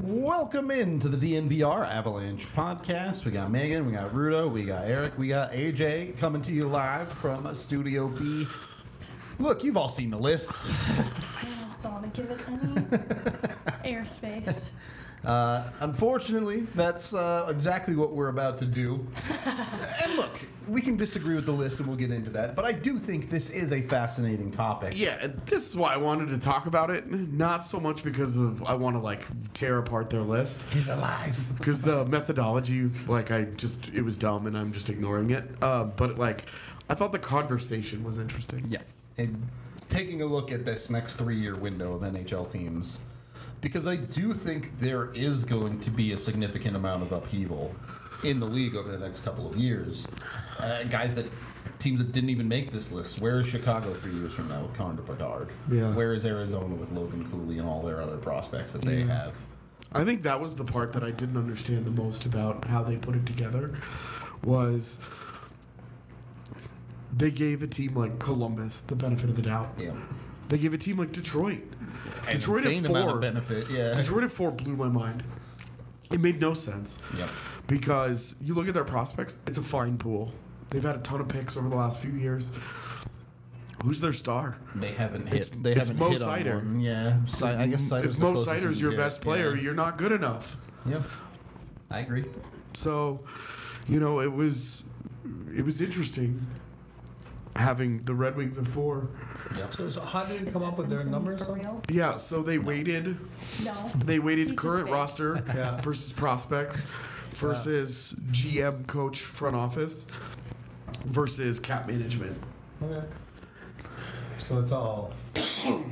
Welcome into the DNVR Avalanche podcast. We got Megan, we got Rudo, we got Eric, we got AJ coming to you live from Studio B. Look, you've all seen the lists. I just don't want to give it any airspace. Uh, unfortunately, that's uh, exactly what we're about to do. and look, we can disagree with the list and we'll get into that, but I do think this is a fascinating topic. Yeah, and this is why I wanted to talk about it. Not so much because of I want to like tear apart their list. He's alive. Because the methodology, like I just it was dumb and I'm just ignoring it. Uh, but like, I thought the conversation was interesting. Yeah. And taking a look at this next three year window of NHL teams, because I do think there is going to be a significant amount of upheaval in the league over the next couple of years. Uh, guys that teams that didn't even make this list. Where is Chicago three years from now with Connor Bedard? Yeah. Where is Arizona with Logan Cooley and all their other prospects that they have? I think that was the part that I didn't understand the most about how they put it together was they gave a team like Columbus the benefit of the doubt. Yeah. They gave a team like Detroit. An Detroit at insane amount four. of benefit. Yeah. Detroit at four blew my mind. It made no sense. Yep. Because you look at their prospects, it's a fine pool. They've had a ton of picks over the last few years. Who's their star? They haven't hit. It's- they it's haven't Mo hit on Seider. one. Yeah. Si- I guess Seider's if the Mo closest you Seider's can your get. best player, Yeah. you're not good enough. Yep. I agree. So, you know, it was it was interesting having the Red Wings at four. Yep. So, so how did they come up with their numbers? for real? Yeah, so they weighted No. they weighted He's current fake. roster Yeah. versus prospects versus GM coach front office versus cap management. Okay. So it's all.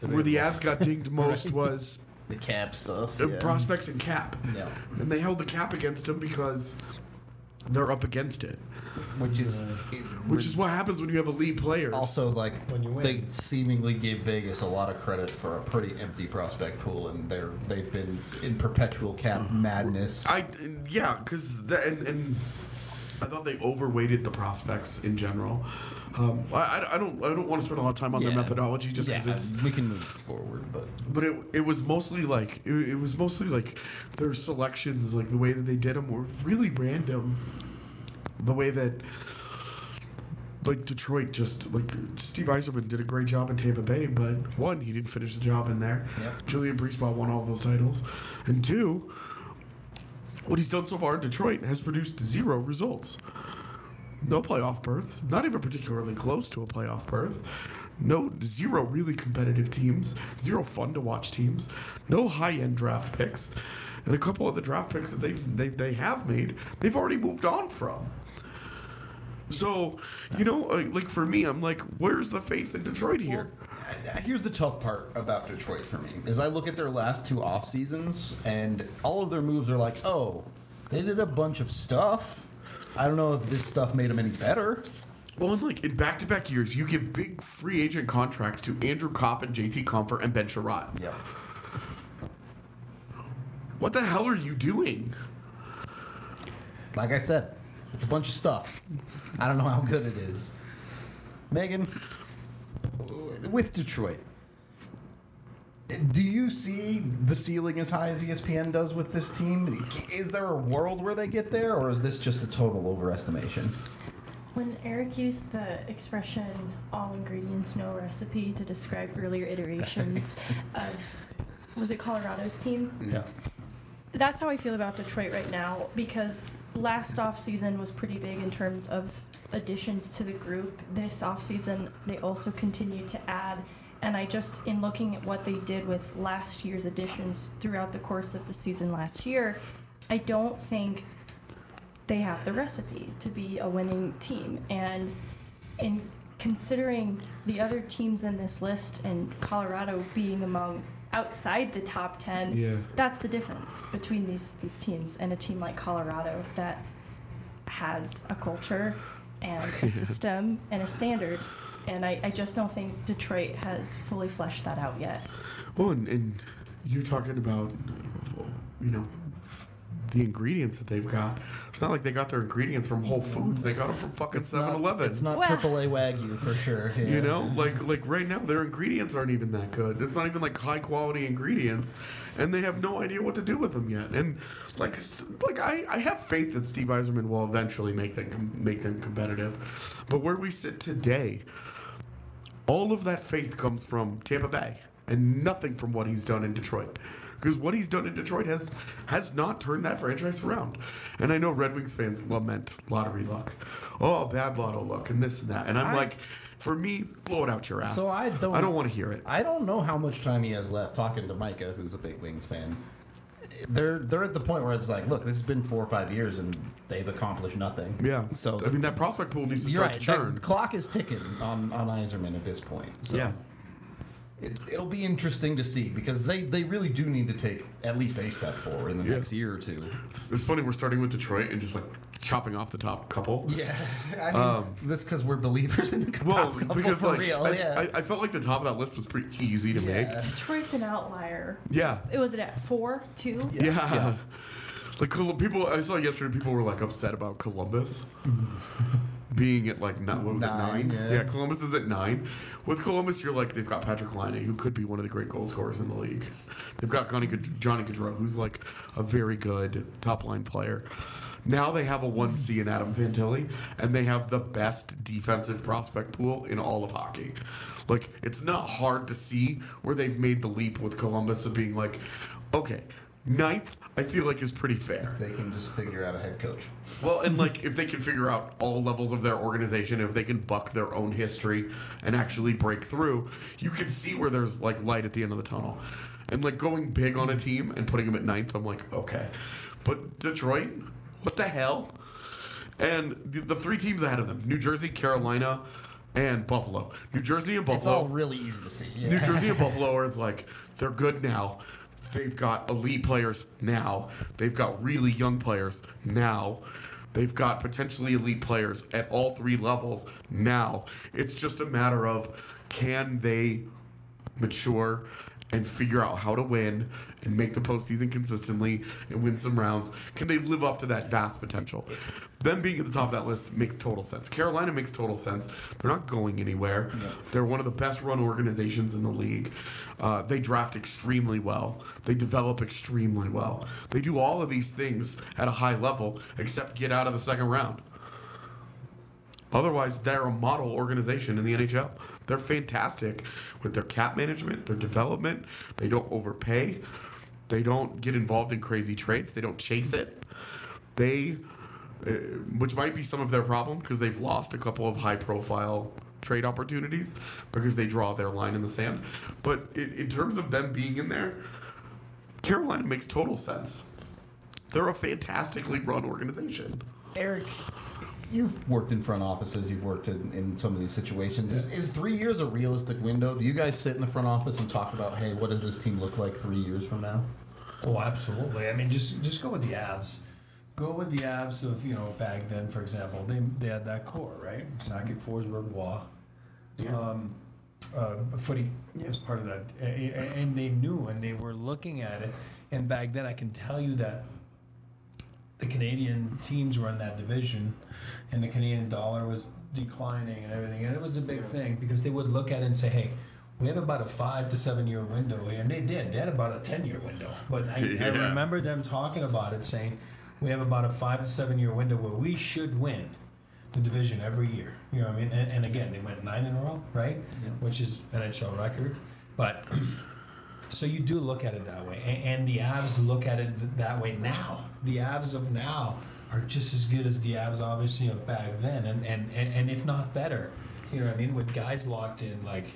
Where the Avs got dinged most was The cap stuff. uh, yeah. prospects and cap. Yeah. And they held the cap against them because they're up against it. Which is. Which is what happens when you have elite players. Also, like When you win. they seemingly gave Vegas a lot of credit for a pretty empty prospect pool, and they're they've been in perpetual cap madness. I yeah, because and, and I thought they overweighted the prospects in general. Um, I, I- I don't I don't want to spend a lot of time on Yeah. their methodology just yeah, because it's we can move forward, but but it, it was mostly like it, it was mostly like their selections like the way that they did them were really random the way that like Detroit just like Steve Yzerman did a great job in Tampa Bay but one he didn't finish the job in there Yep. Julien BriseBois won all those titles and two what he's done so far in Detroit has produced zero results no playoff berths, not even particularly close to a playoff berth. No zero really competitive teams, zero fun to watch teams, no high end draft picks, and a couple of the draft picks that they've they, they have made, they've already moved on from. So, you know, like for me, I'm like, where's the faith in Detroit here? Here's the tough part about Detroit for me is I look at their last two off seasons and all of their moves are like, oh, they did a bunch of stuff. I don't know if this stuff made them any better. Well, and like in back to back years, you give big free agent contracts to Andrew Copp and JT Compher and Ben Chiarot. Yeah. What the hell are you doing? Like I said, it's a bunch of stuff. I don't know how good it is. Megan, with Detroit, do you see the ceiling as high as ESPN does with this team? Is there a world where they get there, or is this just a total overestimation? When Eric used the expression all ingredients, no recipe to describe earlier iterations of, was it Colorado's team? Yeah. That's how I feel about Detroit right now because last offseason was pretty big in terms of additions to the group. This offseason, they also continued to add. And I just, in looking at what they did with last year's additions throughout the course of the season last year, I don't think they have the recipe to be a winning team. And in considering the other teams in this list and Colorado being among outside the top 10, Yeah. that's the difference between these, these teams and a team like Colorado that has a culture and a system and a standard. And I, I just don't think Detroit has fully fleshed that out yet. Well, and, and you're talking about, you know, the ingredients that they've got. It's not like they got their ingredients from Whole Foods. They got them from fucking 7 Eleven. It's not Well- AAA Wagyu for sure. Yeah. You know, like like right now, their ingredients aren't even that good. It's not even like high quality ingredients, and they have no idea what to do with them yet. And like like I, I have faith that Steve Yzerman will eventually make them make them competitive. But where we sit today, all of that faith comes from Tampa Bay, and nothing from what he's done in Detroit. Because what he's done in Detroit has has not turned that franchise around. And I know Red Wings fans lament lottery luck. Oh, bad lotto luck and this and that. And I'm I- like, for me, blow it out your ass. So I don't- I don't want to hear it. I don't know how much time he has left talking to Micah, who's a big Wings fan. They're they're at the point where it's like, look, this has been four or five years and they've accomplished nothing. Yeah. So I mean, that prospect pool needs to start right. to churn. clock is ticking on on Yzerman at this point. So yeah. It, it'll be interesting to see because they they really do need to take at least a step forward in the Yeah. next year or two. It's, it's funny. We're starting with Detroit and just like chopping off the top couple. Yeah, I mean that's because we're believers in the Um, Well, top couple because for like real. I, yeah. I, I felt like the top of that list was pretty easy to make. Detroit's an outlier. Yeah. It was it at four, two? Yeah. Like people, I saw yesterday. People were like upset about Columbus being at like not, what was Nine, it nine? yeah. Columbus is at nine. With Columbus, you're like they've got Patrik Laine, who could be one of the great goal scorers in the league. They've got Johnny, Johnny Gaudreau, who's like a very good top line player. Now they have a one C in Adam Fantilli, and they have the best defensive prospect pool in all of hockey. Like it's not hard to see where they've made the leap with Columbus of being like, okay, ninth, I feel like is pretty fair. they can just figure out a head coach. Well, and like if they can figure out all levels of their organization, if they can buck their own history and actually break through, you can see where there's like light at the end of the tunnel. And like going big on a team and putting them at ninth, I'm like, okay. But Detroit, what the hell? And the, the three teams ahead of them New Jersey, Carolina, and Buffalo. New Jersey and Buffalo. It's all really easy to see. New Jersey and Buffalo are like they're good now. They've got elite players now. They've got really young players now. They've got potentially elite players at all three levels now. It's just a matter of can they mature and figure out how to win and make the postseason consistently and win some rounds? Can they live up to that vast potential? Them being at the top of that list makes total sense. Carolina makes total sense. They're not going anywhere. They're one of the best run organizations in the league. Uh, they draft extremely well. They develop extremely well. They do all of these things at a high level, except get out of the second round. Otherwise, they're a model organization in the NHL. They're fantastic with their cap management, their development. They don't overpay. They don't get involved in crazy trades. They don't chase it. They, Uh, which might be some of their problem because they've lost a couple of high profile trade opportunities because they draw their line in the sand. But in, in terms of them being in there, Carolina makes total sense. They're a fantastically run organization. Eric, you've worked in front offices, you've worked in, in some of these situations. Is, is three years a realistic window? Do you guys sit in the front office and talk about, hey, what does this team look like three years from now? Oh, absolutely. I mean, just just go with the Avs. Go with the Avs of you know back then, for example. They they had that core, right? Sakic, Forsberg, Roy, um, uh, Footy was part of that, A- a- and they knew and they were looking at it. And back then, I can tell you that the Canadian teams were in that division, and the Canadian dollar was declining and everything, and it was a big thing because they would look at it and say, "Hey, we have about a five to seven year window here," and they did. They had about a ten year window, but I, I Yeah. remember them talking about it, saying, "We have about a five to seven year window where we should win." The division every year, you know what I mean, and, and again they went nine in a row, right? Which is an NHL record, but so you do look at it that way, and, and the Avs look at it th- that way now. The Avs of now are just as good as the Avs, obviously, of back then, and, and, and, and if not better. You know what I mean? With guys locked in like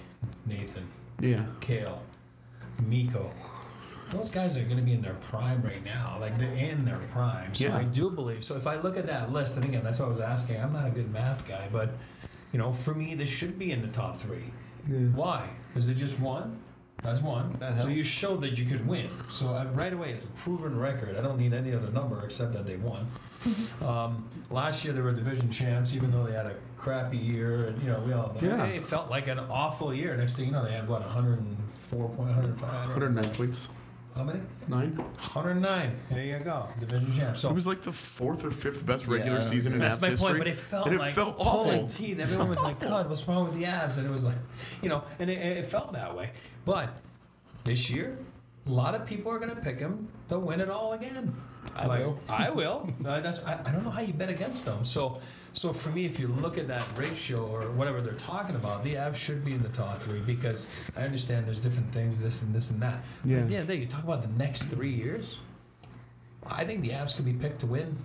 Nathan, Yeah. Cale, Mikko. Those guys are going to be in their prime right now. Like they're in their prime. So Yeah. I do believe. So if I look at that list, and again, that's what I was asking. I'm not a good math guy, but you know, for me, this should be in the top three. Yeah. Why? Is it just one? That's one. That so you showed that you could win. So uh, right away, it's a proven record. I don't need any other number except that they won. um, last year they were division champs, even though they had a crappy year, and you know we all. Yeah. It felt like an awful year. Next thing you know, they had what 104 point 105. 109 points. How many? Nine. 109. There you go, division champs. So It was like the fourth or fifth best regular Yeah. season in that's Avs my history. point, but it felt and it like felt pulling awful. teeth. Everyone was like, "God, what's wrong with the Avs?" And it was like, you know, and it, it felt that way. But this year, a lot of people are going to pick them to win it all again. I Like, will. I will. Uh, that's. I, I don't know how you bet against them. So, so for me, if you look at that ratio or whatever they're talking about, the Avs should be in the top three because I understand there's different things, this and this and that. But Yeah. At the end of the day, you talk about the next three years. I think the Avs could be picked to win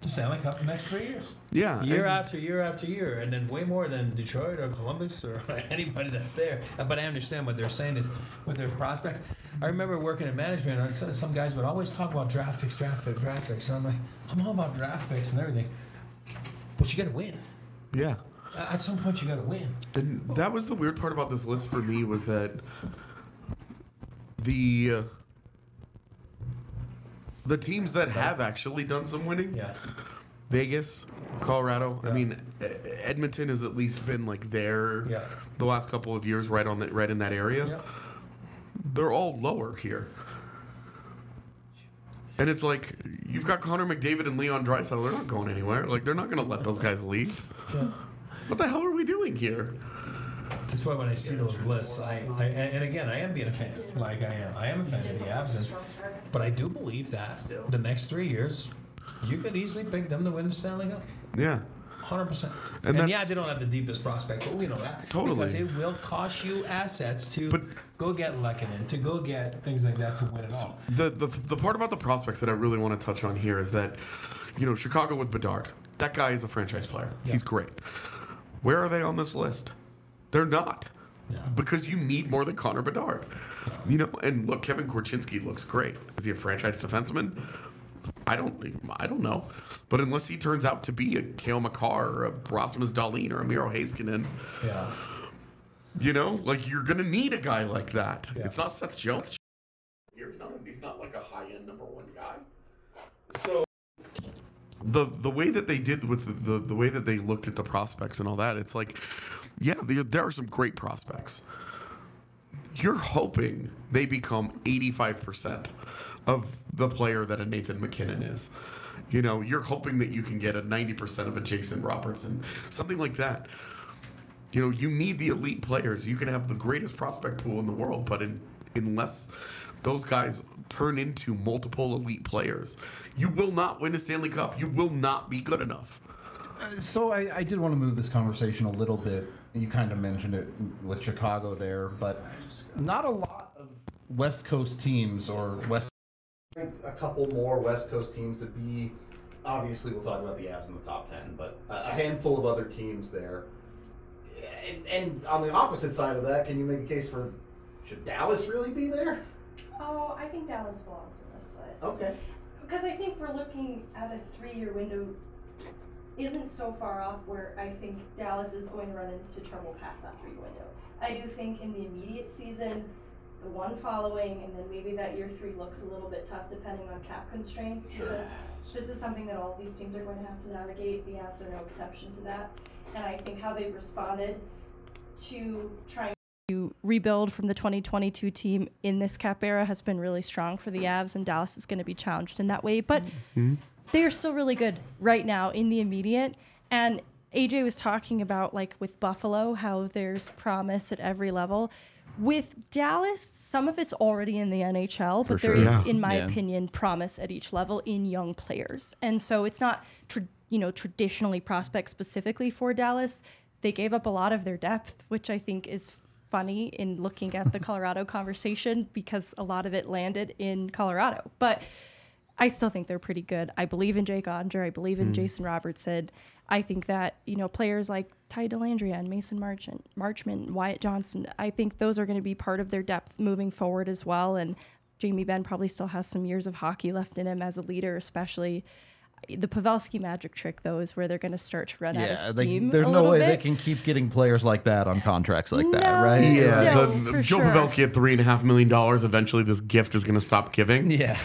the Stanley Cup the next three years Yeah. year after year after year, and then way more than Detroit or Columbus or anybody that's there. But I understand what they're saying is with their prospects. I remember working in management, and some some guys would always talk about draft picks, draft picks, draft picks, and I'm like, I'm all about draft picks and everything, but you got to win. Yeah. At some point, you got to win. And that was the weird part about this list for me was that the uh, the teams that have actually done some winning, Yeah, Vegas, Colorado. I Yeah. mean, E- Edmonton has at least been like there Yeah. the last couple of years, right on that, right in that area. yeah. They're all lower here. And it's like you've got Connor McDavid and Leon Draisaitl. They're not going anywhere. Like they're not going to let those guys leave. yeah. What the hell are we doing here? That's why when I see those lists, I, I and and again, I am being a fan. Like I am, I am a fan of the Avs, and, but I do believe that the next three years, you could easily pick them to win the Stanley Cup. Yeah. Hundred percent. And And, yeah, they don't have the deepest prospect, but we know that. Totally. Because it will cost you assets to But- go get Lehkonen, to go get things like that to win it all. The, the the part about the prospects that I really want to touch on here is that, you know, Chicago with Bedard, that guy is a franchise player. Yeah. He's great. Where are they on this list? They're not. Because you need more than Connor Bedard. You know, and look, Kevin Korchinski looks great. Is he a franchise defenseman? I don't I don't know. But unless he turns out to be a Cale Makar or a Rasmus Dahlin or a Miro Heiskanen, Yeah. you know, like you're gonna need a guy like that. Yeah. It's not Seth Jones. He's not. He's not like a high end number one guy. So the the way that they did with the, the the way that they looked at the prospects and all that, it's like, yeah, there, there are some great prospects. You're hoping they become 85% of the player that a Nathan MacKinnon is. You know, you're hoping that you can get a 90% of a Jason Robertson, something like that. You know, you need the elite players. You can have the greatest prospect pool in the world, but in, unless those guys turn into multiple elite players, you will not win a Stanley Cup. You will not be good enough. So I, I did want to move this conversation a little bit. You kind of mentioned it with Chicago there, but not a lot of West Coast teams or West. A couple more West Coast teams to be. Obviously, we'll talk about the Avs in the top ten, but a handful of other teams there. And, and on the opposite side of that, can you make a case for should Dallas really be there? Oh, I think Dallas belongs in this list. Okay. Because I think we're looking at a three-year window isn't so far off where I think Dallas is going to run into trouble past that three-year window. I do think in the immediate season, the one following, and then maybe that year three looks a little bit tough depending on cap constraints because this is something that all these teams are going to have to navigate. The Avs are no exception to that. And I think how they've responded to trying to rebuild from the 2022 team in this cap era has been really strong for the Avs, and Dallas is going to be challenged in that way. But mm-hmm. they are still really good right now in the immediate. And AJ was talking about, like with Buffalo, how there's promise at every level. With Dallas, some of it's already in the NHL, but there sure. is, Yeah. in my Yeah. opinion, promise at each level in young players. And so it's not, tra- you know, traditionally prospect specifically for Dallas. They gave up a lot of their depth, which I think is funny in looking at the Colorado conversation because a lot of it landed in Colorado. But I still think they're pretty good. I believe in Jake Oettinger. I believe in mm. Jason Robertson. I think that you know players like Ty Dellandrea and Mason Marchant, Marchman, Wyatt Johnston. I think those are going to be part of their depth moving forward as well. And Jamie Benn probably still has some years of hockey left in him as a leader, especially. The Pavelski magic trick, though, is where they're going to start to run out Yeah, of they, steam. there's a no way bit. they can keep getting players like that on contracts like that, right? Yeah, No, the, for Joe sure. Pavelski at three and a half million dollars. Eventually, this gift is going to stop giving. Yeah.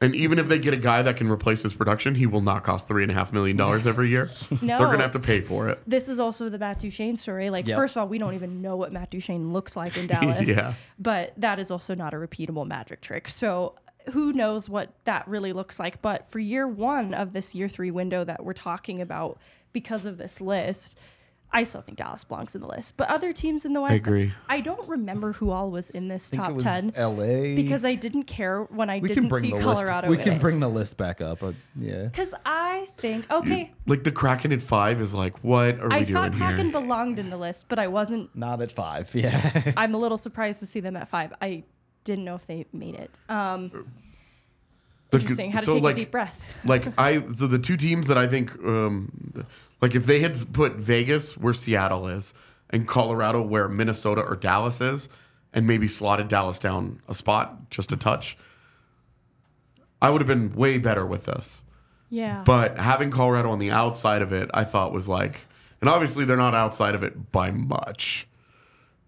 And even if they get a guy that can replace his production, he will not cost three and a half million dollars every year. No. They're going to have to pay for it. this is also the Matt Duchene story. Like, Yep. first of all, we don't even know what Matt Duchene looks like in Dallas. Yeah. But that is also not a repeatable magic trick. So who knows what that really looks like. But for year one of this year three window that we're talking about because of this list, I still think Dallas belongs in the list. But other teams in the West, I agree. I don't remember who all was in this think it top was 10 LA. because I didn't care when I we didn't bring see Colorado list. We can it. bring the list back up. But yeah. Because I think, okay, Like the Kraken at five is like, what are I we thought doing Kraken here? belonged in the list, but I wasn't Not at five. Yeah. I'm a little surprised to see them at five. I didn't know if they made it. Um, The- interesting. How to so, take like, a deep breath. like I, so the two teams that I think, um, like if they had put Vegas where Seattle is and Colorado where Minnesota or Dallas is, and maybe slotted Dallas down a spot just a touch, I would have been way better with this. Yeah. But having Colorado on the outside of it, I thought was like, and obviously they're not outside of it by much.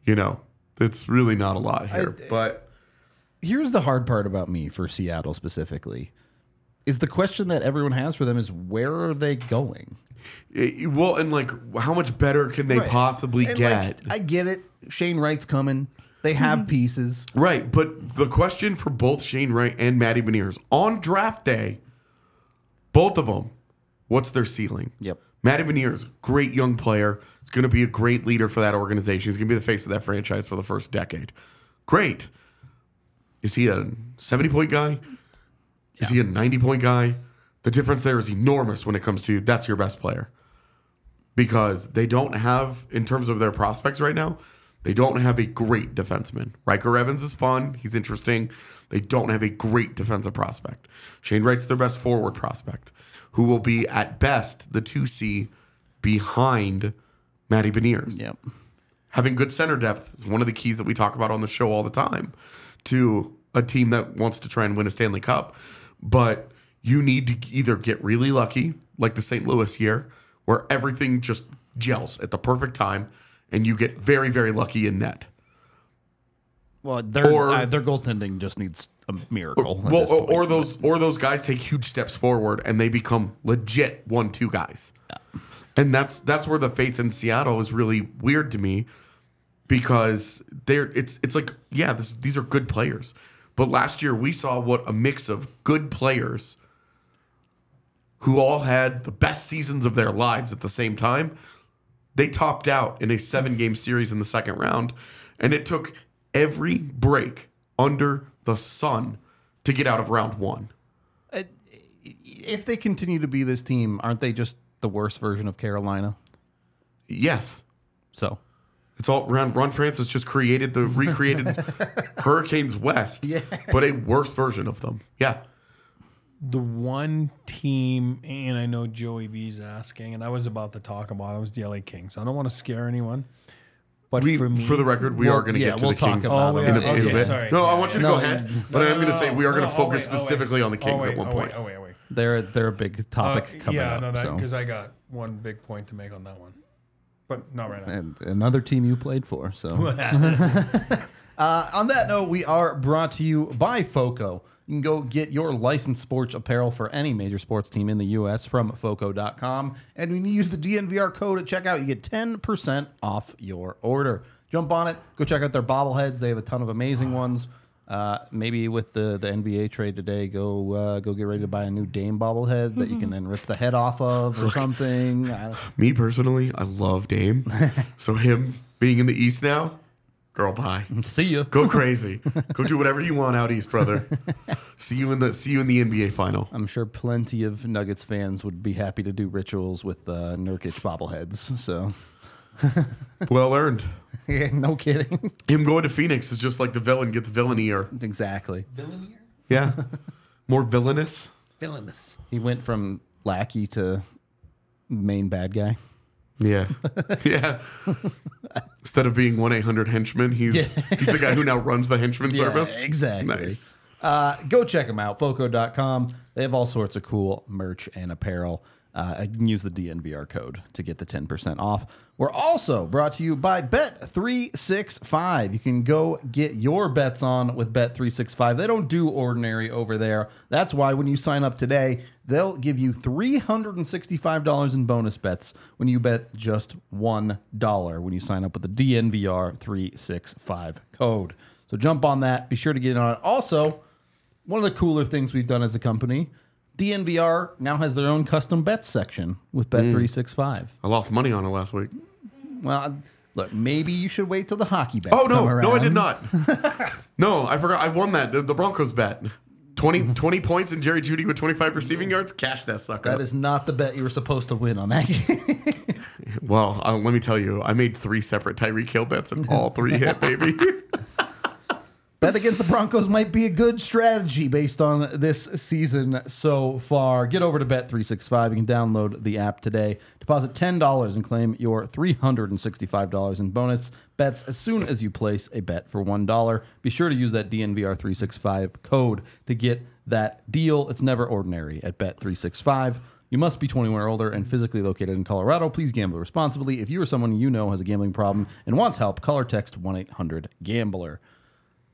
You know, it's really not a lot here. but Here's the hard part about me for Seattle specifically. Is the question that everyone has for them is where are they going? It- well, and like, how much better can they Right. possibly And, get? like, I get it. Shane Wright's coming. They have mhm. pieces. Right, but the question for both Shane Wright and Matty Beniers on draft day, both of them, what's their ceiling? Yep. Matty Beniers, great young player. He's going to be a great leader for that organization. He's going to be the face of that franchise for the first decade. Great. Is he a 70 point guy? Is he a 90 point guy? The difference there is enormous when it comes to that's your best player. Because they don't have, in terms of their prospects right now, they don't have a great defenseman. Ryker Evans is fun. He's interesting. They don't have a great defensive prospect. Shane Wright's their best forward prospect, who will be at best the 2C behind Matty Beniers Yep. having good center depth is one of the keys that we talk about on the show all the time to a team that wants to try and win a Stanley Cup. But you need to either get really lucky, like the St. Louis year, where everything just gels at the perfect time and you get very, very lucky in net. Well, their Or- uh, their goaltending just needs a miracle. at Well, or, or those or those guys take huge steps forward and they become legit one-two guys. And that's that's where the faith in Seattle is really weird to me because they're it's it's like yeah this, these are good players, but last year we saw what a mix of good players who all had the best seasons of their lives at the same time. They topped out in a seven-game series in the second round, and it took every break under the sun to get out of round one. Uh, if they continue to be this team, aren't they just the worst version of Carolina? Yes, So It's all Ron, Ron Francis just created the recreated Hurricanes West, Yeah. but a worse version of them. Yeah, The one team, and I know Joey B's asking, and I was about to talk about it, was the LA Kings. I don't want to scare anyone, but we, for for, the record, we Well, are going to yeah, get to we'll the Kings about Oh, in, a, are? in a bit. sorry. No, I want you to yeah. go No, ahead, but I am going to say we are No, going to oh, focus wait, oh, wait. specifically on the Oh, Kings wait, at one point. Oh, wait, oh, wait. they're they're a big topic Uh, coming yeah, up. no, that so. because I got one big point to make on that one, but not right now. and another team you played for. So, uh, on that note, we are brought to you by Foco. You can go get your licensed sports apparel for any major sports team in the U.S. from Foco.com. And when you use the DNVR code at checkout, you get 10% off your order. Jump on it. Go check out their bobbleheads. They have a ton of amazing ones. Uh, maybe with the, the NBA trade today, go uh, go get ready to buy a new Dame bobblehead that you can then rip the head off of or something. I- Me personally, I love Dame, so him being in the East now, girl, bye. See you. Go crazy. Go do whatever you want out east, brother. see you in the see you in the NBA final. I'm sure plenty of Nuggets fans would be happy to do rituals with uh, Nurkic bobbleheads. So, Well earned. yeah, no kidding. Him going to Phoenix is just like the villain gets villainier. exactly. Villainier. Yeah. More villainous. Villainous. He went from lackey to main bad guy. Yeah, yeah. Instead of being one eight hundred henchman, he's he's the guy who now runs the henchman service. exactly. Nice. Uh, go check them out, foco.com. They have all sorts of cool merch and apparel. Uh, I can use the DNVR code to get the 10% off. We're also brought to you by Bet365. You can go get your bets on with Bet365. They don't do ordinary over there. That's why when you sign up today, they'll give you $365 in bonus bets when you bet just $1 when you sign up with the DNVR 365 code. So jump on that. Be sure to get on it. Also, one of the cooler things we've done as a company, DNVR now has their own custom bet section with Bet365. I lost money on it last week. Well, look, maybe you should wait till the hockey bets Oh no, no, I did not. no, I forgot. I won that the, the Broncos bet. 20, 20 points and Jerry Jeudy with twenty five receiving yards. Cash that sucker. That is not the bet you were supposed to win on that game. well. Uh, let me tell you, I made three separate Tyreek Hill bets and all three hit, baby. Bet against the Broncos might be a good strategy based on this season so far. Get over to Bet365. You can download the app today. Deposit $10 and claim your $365 in bonus bets as soon as you place a bet for $1. Be sure to use that DNVR365 code to get that deal. It's never ordinary at Bet365. You must be 21 or older and physically located in Colorado. Please gamble responsibly. If you or someone you know has a gambling problem and wants help, call or text 1 800 Gambler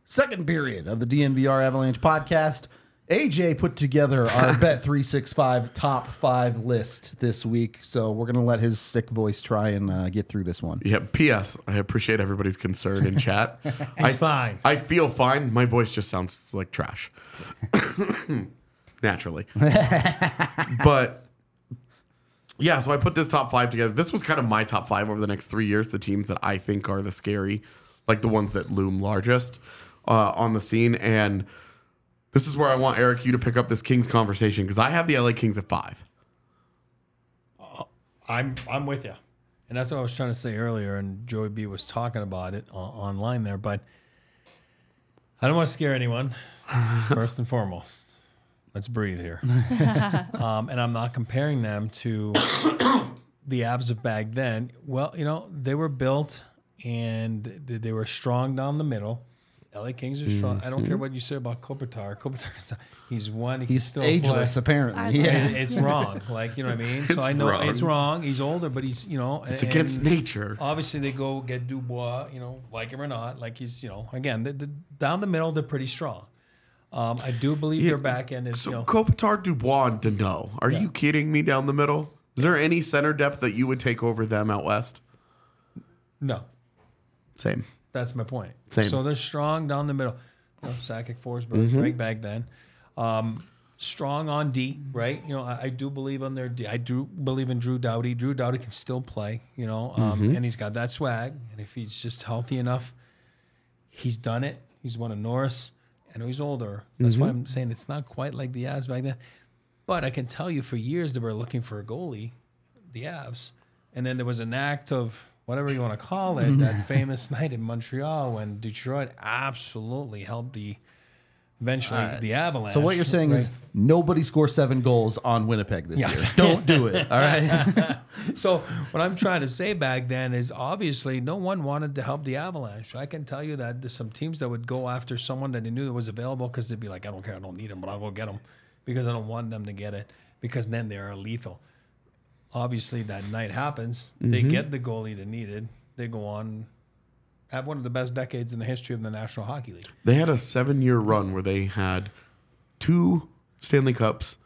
second period of the DNVR Avalanche podcast. AJ put together our Bet 365 top five list this week. So we're going to let his sick voice try and uh, get through this one. yeah. P.S. I appreciate everybody's concern in chat. I, fine. I feel fine. My voice just sounds like trash. Naturally. but yeah, so I put this top five together. This was kind of my top five over the next three years. The teams that I think are the scary, like the ones that loom largest uh, on the scene. And this is where I want Eric you to pick up this Kings conversation because I have the LA Kings at five. I'm I'm with you, and that's what I was trying to say earlier. And Joey B was talking about it o- online there, but I don't want to scare anyone. First and foremost, let's breathe here. um, and I'm not comparing them to the Avs of back then. Well, you know they were built and they were strong down the middle. LA Kings are strong. I don't care what you say about Kopitar. Kopitar, is- he's one. He He's still ageless, play. apparently. It- Yeah. it's wrong. Like you know what I mean. So It's I know wrong. it's wrong. He's older, but he's you know It's against nature. Obviously, they go get Dubois. You know, like him or not, like he's you know again the, the, down the middle they're pretty strong. Um, I do believe their back end is So you know Kopitar, Dubois, and Danault. Are you kidding me down the middle? Is there any center depth that you would take over them out west? no. Same. That's my point. Same. So they're strong down the middle. You know, Sakic, Forsberg, right back then. Um, strong on D, right? You know, I, I do believe on their D. I do believe in Drew Doughty. Drew Doughty can still play, you know, um, and he's got that swag. And if he's just healthy enough, he's done it. He's won a Norris. I know he's older. That's why I'm saying it's not quite like the Avs back then. But I can tell you for years they were looking for a goalie, the Avs. And then there was an act of whatever you want to call it, that mm-hmm. famous night in Montreal when Detroit absolutely helped the eventually uh, the Avalanche. So what you're saying is nobody scores seven goals on Winnipeg this Yes. year. Don't do it. All right. So what I'm trying to say back then is obviously no one wanted to help the Avalanche. I can tell you that there's some teams that would go after someone that they knew that was available because they'd be like, I don't care, I don't need him, but I'll go get him because I don't want them to get it because then they are lethal. Obviously, that night happens. They mm-hmm. get the goalie they needed. They go on, have one of the best decades in the history of the National Hockey League. They had a seven year run where they had two Stanley Cups,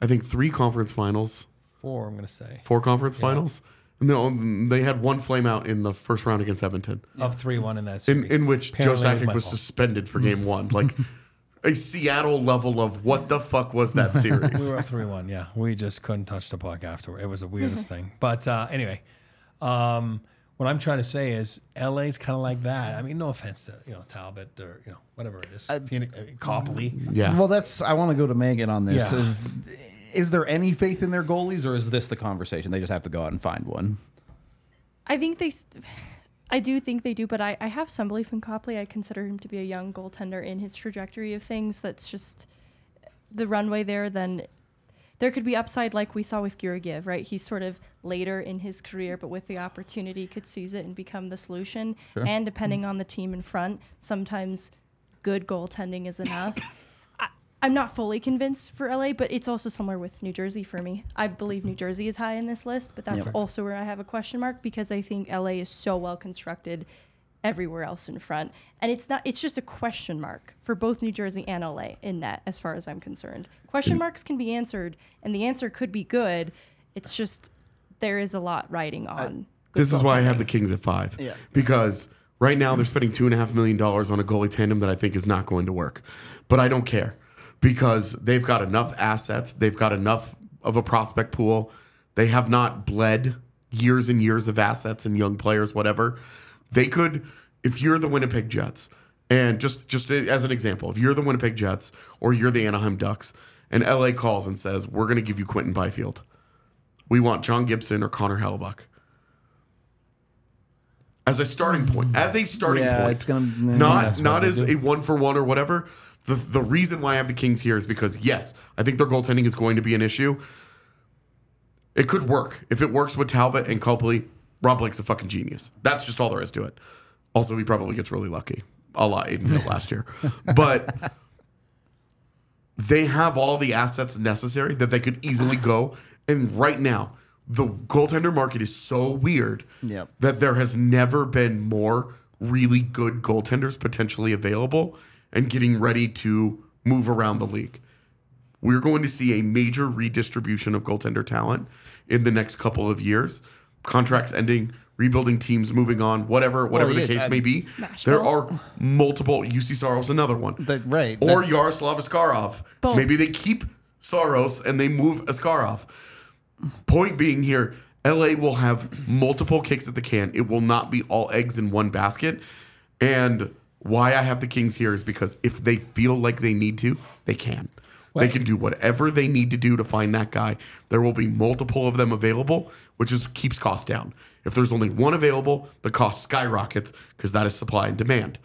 I think three conference finals, Four, I'm going to say. four conference finals, and then they had one flame out in the first round against Edmonton, Up 3 1 in that in, series. in which Apparently Joe it was Sakic was suspended for game one. Like a Seattle level of what the fuck was that series? We were up three one. Yeah, we just couldn't touch the puck afterward. It was the weirdest thing. But uh, anyway, um, what I'm trying to say is LA's kind of like that. I mean, no offense to you know Talbot or you know whatever it is, Pheonix, uh, Copley. yeah. Well, that's. I want to go to Megan on this. Yeah. Is, is there any faith in their goalies, or is this the conversation? They just have to go out and find one. I think they, st- I do think they do, but I, I have some belief in Copley. I consider him to be a young goaltender in his trajectory of things. That's just the runway there, then there could be upside like we saw with Georgiev, right? He's sort of later in his career, but with the opportunity could seize it and become the solution. And depending hmm. on the team in front, sometimes good goaltending is enough. I, I'm not fully convinced for LA, but it's also somewhere with New Jersey for me. I believe New mm-hmm. Jersey is high in this list, but that's Yep. also where I have a question mark because I think LA is so well constructed everywhere else in front. And it's not it's just a question mark for both New Jersey and LA in net as far as I'm concerned. Question mm-hmm. marks can be answered and the answer could be good. It's just there is a lot riding on This is why I have the Kings at five. Yeah. Because right now they're spending two and a half million dollars on a goalie tandem that I think is not going to work. But I don't care because they've got enough assets. They've got enough of a prospect pool. They have not bled years and years of assets and young players, whatever. They could, if you're the Winnipeg Jets, and just just as an example, if you're the Winnipeg Jets or you're the Anaheim Ducks, and LA calls and says, "We're going to give you Quinton Byfield. We want John Gibson or Connor Hellebuyck." as a starting point. As a starting Yeah, point. it's gonna- not not as a one for one or whatever. The the reason why I have the Kings here is because yes, I think their goaltending is going to be an issue. It could work. If it works with Talbot and Copley, Rob Blake's a fucking genius. That's just all there is to it. Also, he probably gets really lucky. A la Adin Hill last year. But they have all the assets necessary that they could easily go. And right now, the goaltender market is so weird Yep. that there has never been more really good goaltenders potentially available and getting ready to move around the league. We're going to see a major redistribution of goaltender talent in the next couple of years. Contracts ending, rebuilding teams moving on, whatever, whatever yeah, the case I- may be. Nashville. There are multiple. Juuse Saros, another one. That- right, Or that- Yaroslav Askarov. Both. Maybe they keep Saros and they move Askarov. Point being here, LA will have multiple kicks at the can. It will not be all eggs in one basket. And why I have the Kings here is because if they feel like they need to, they can. They can do whatever they need to do to find that guy. There will be multiple of them available, which is keeps costs down. If there's only one available, the cost skyrockets because that is supply and demand.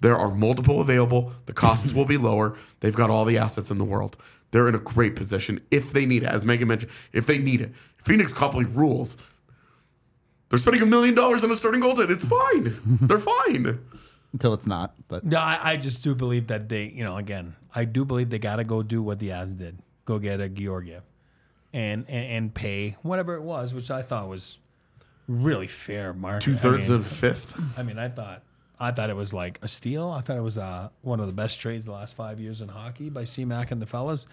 There are multiple available. The costs will be lower. They've got all the assets in the world. They're in a great position if they need it. As Megan mentioned, if they need it. Pheonix Copley rules. They're spending a million dollars on a starting goaltender. It's fine. They're fine. Until it's not. But No, I, I just do believe that they, you know, again, I do believe they got to go do what the Avs did, go get a Georgiev, and, and and pay whatever it was, which I thought was really fair market. Two thirds I mean, of fifth. I mean, I thought I thought it was like a steal. I thought it was uh, one of the best trades the last five years in hockey by CMAC and the fellas.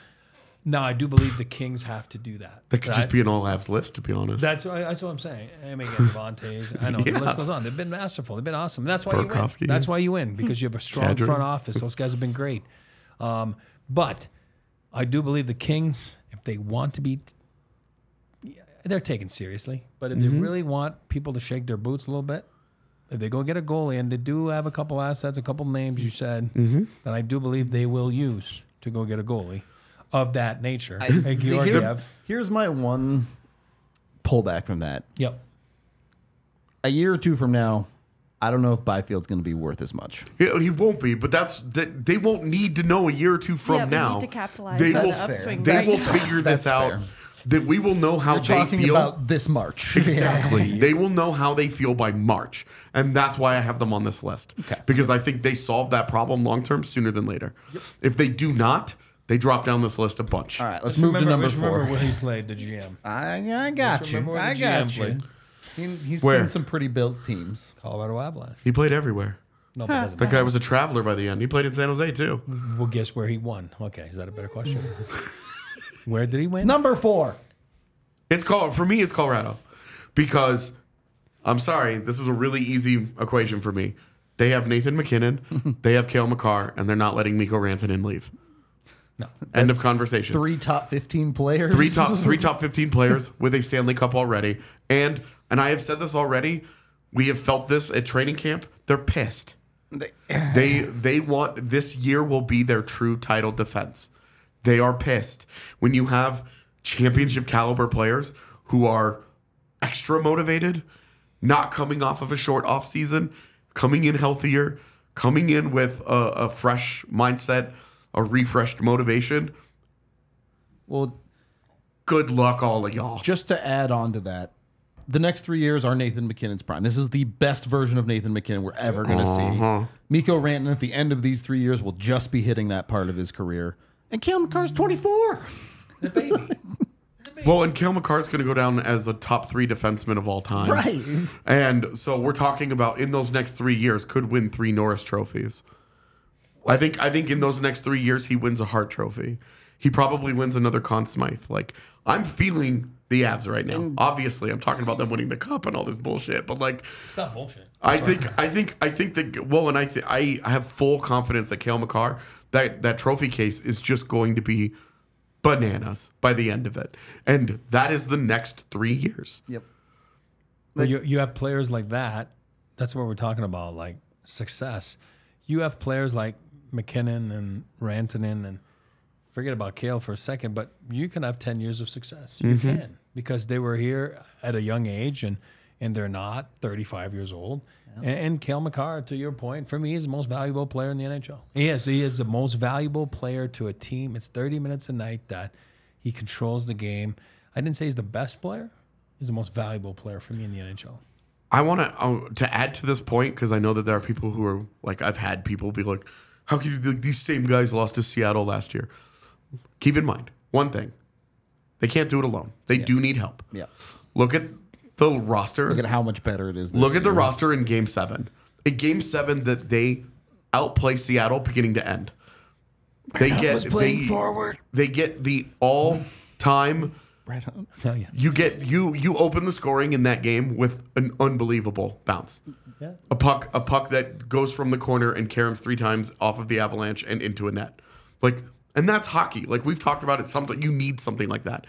Now I do believe the Kings have to do that. That could just be an all Avs list, to be honest. That's what, that's what I'm saying. I mean, Devontae's. I know the list goes on. They've been masterful. They've been awesome. That's why you win. That's yeah. why you win because you have a strong front office. Those guys have been great. Um, but I do believe the Kings, if they want to be, yeah, they're taken seriously. But if Mm-hmm. they really want people to shake their boots a little bit, if they go get a goalie and they do have a couple assets, a couple names you said, Mm-hmm. that I do believe they will use to go get a goalie of that nature. I, Hey, here's, Georgiev. here's my one pullback from that. Yep. A year or two from now, I don't know if Byfield's going to be worth as much. He, he won't be, but that's that. They won't need to know a year or two from Yeah, now. need to capitalize they on will, the upswing They right will figure this That's out. fair. That we will know how We're they talking feel. about this March. Exactly. they will know how they feel by March. And that's why I have them on this list. Okay. Because I think they solve that problem long term sooner than later. If they do not, they drop down this list a bunch. All right, let's Just move to number just remember four. when he played the GM. I, I got Just you. remember when I the got GM you. played. He, he's Where? seen some pretty built teams. Colorado Avalanche. He played everywhere. No, but it doesn't That matter. guy was a traveler by the end. He played in San Jose too. Well, guess where he won? Okay, is that a better question? where did he win? Number four. It's called for me. It's Colorado, because I'm sorry. This is a really easy equation for me. They have Nathan MacKinnon, they have Cale Makar, and they're not letting Mikko Rantanen leave. No. End of conversation. Three top 15 players. three top three top 15 players with a Stanley Cup already. And and I have said this already. We have felt this at training camp. They're pissed. They they want this year will be their true title defense. They are pissed when you have championship caliber players who are extra motivated, not coming off of a short off season, coming in healthier, coming in with a, a fresh mindset, a refreshed motivation Well, Good luck, all of y'all. just to add on to that, the next three years are Nathan MacKinnon's prime. This is the best version of Nathan MacKinnon we're ever going to Uh-huh. see. Mikko Ranton at the end of these three years will just be hitting that part of his career. And Cale Makar's 24. The baby. Well, and Cale Makar's going to go down as a top three defenseman of all time. Right. And so we're talking about in those next three years could win three Norris trophies. I think I think in those next three years he wins a Hart Trophy. He probably wins another Conn Smythe. Like I'm feeling the Avs right now. Obviously, I'm talking about them winning the cup and all this bullshit. But like, It's not bullshit. I think I think I think that well, and I th- I have full confidence that Cale Makar that that trophy case is just going to be bananas by the end of it, and that is the next three years. Yep. But you, you have players like that. That's what we're talking about, like success. You have players like MacKinnon and Rantanen, and forget about Cale for a second, but you can have 10 years of success. You can because they were here at a young age and, and they're not 35 years old. And, and Cale Makar, to your point, for me, is the most valuable player in the NHL. He is. He is the most valuable player to a team. It's 30 minutes a night that he controls the game. I didn't say he's the best player. He's the most valuable player for me in the NHL. I want to uh, to add to this point because I know that there are people who are like I've had people be like, "How can you, these same guys lost to Seattle last year?" Keep in mind one thing: they can't do it alone. They do need help. Yeah. Look at the roster. Look at how much better it is. This Look at the year. roster in Game Seven. In Game Seven that they outplay Seattle beginning to end. They get was playing they, forward. They get the all time. Right on. Hell yeah. You get you you open the scoring in that game with an unbelievable bounce. Yeah. A puck a puck that goes from the corner and caroms three times off of the avalanche and into a net. Like and that's hockey. Like we've talked about it something you need something like that.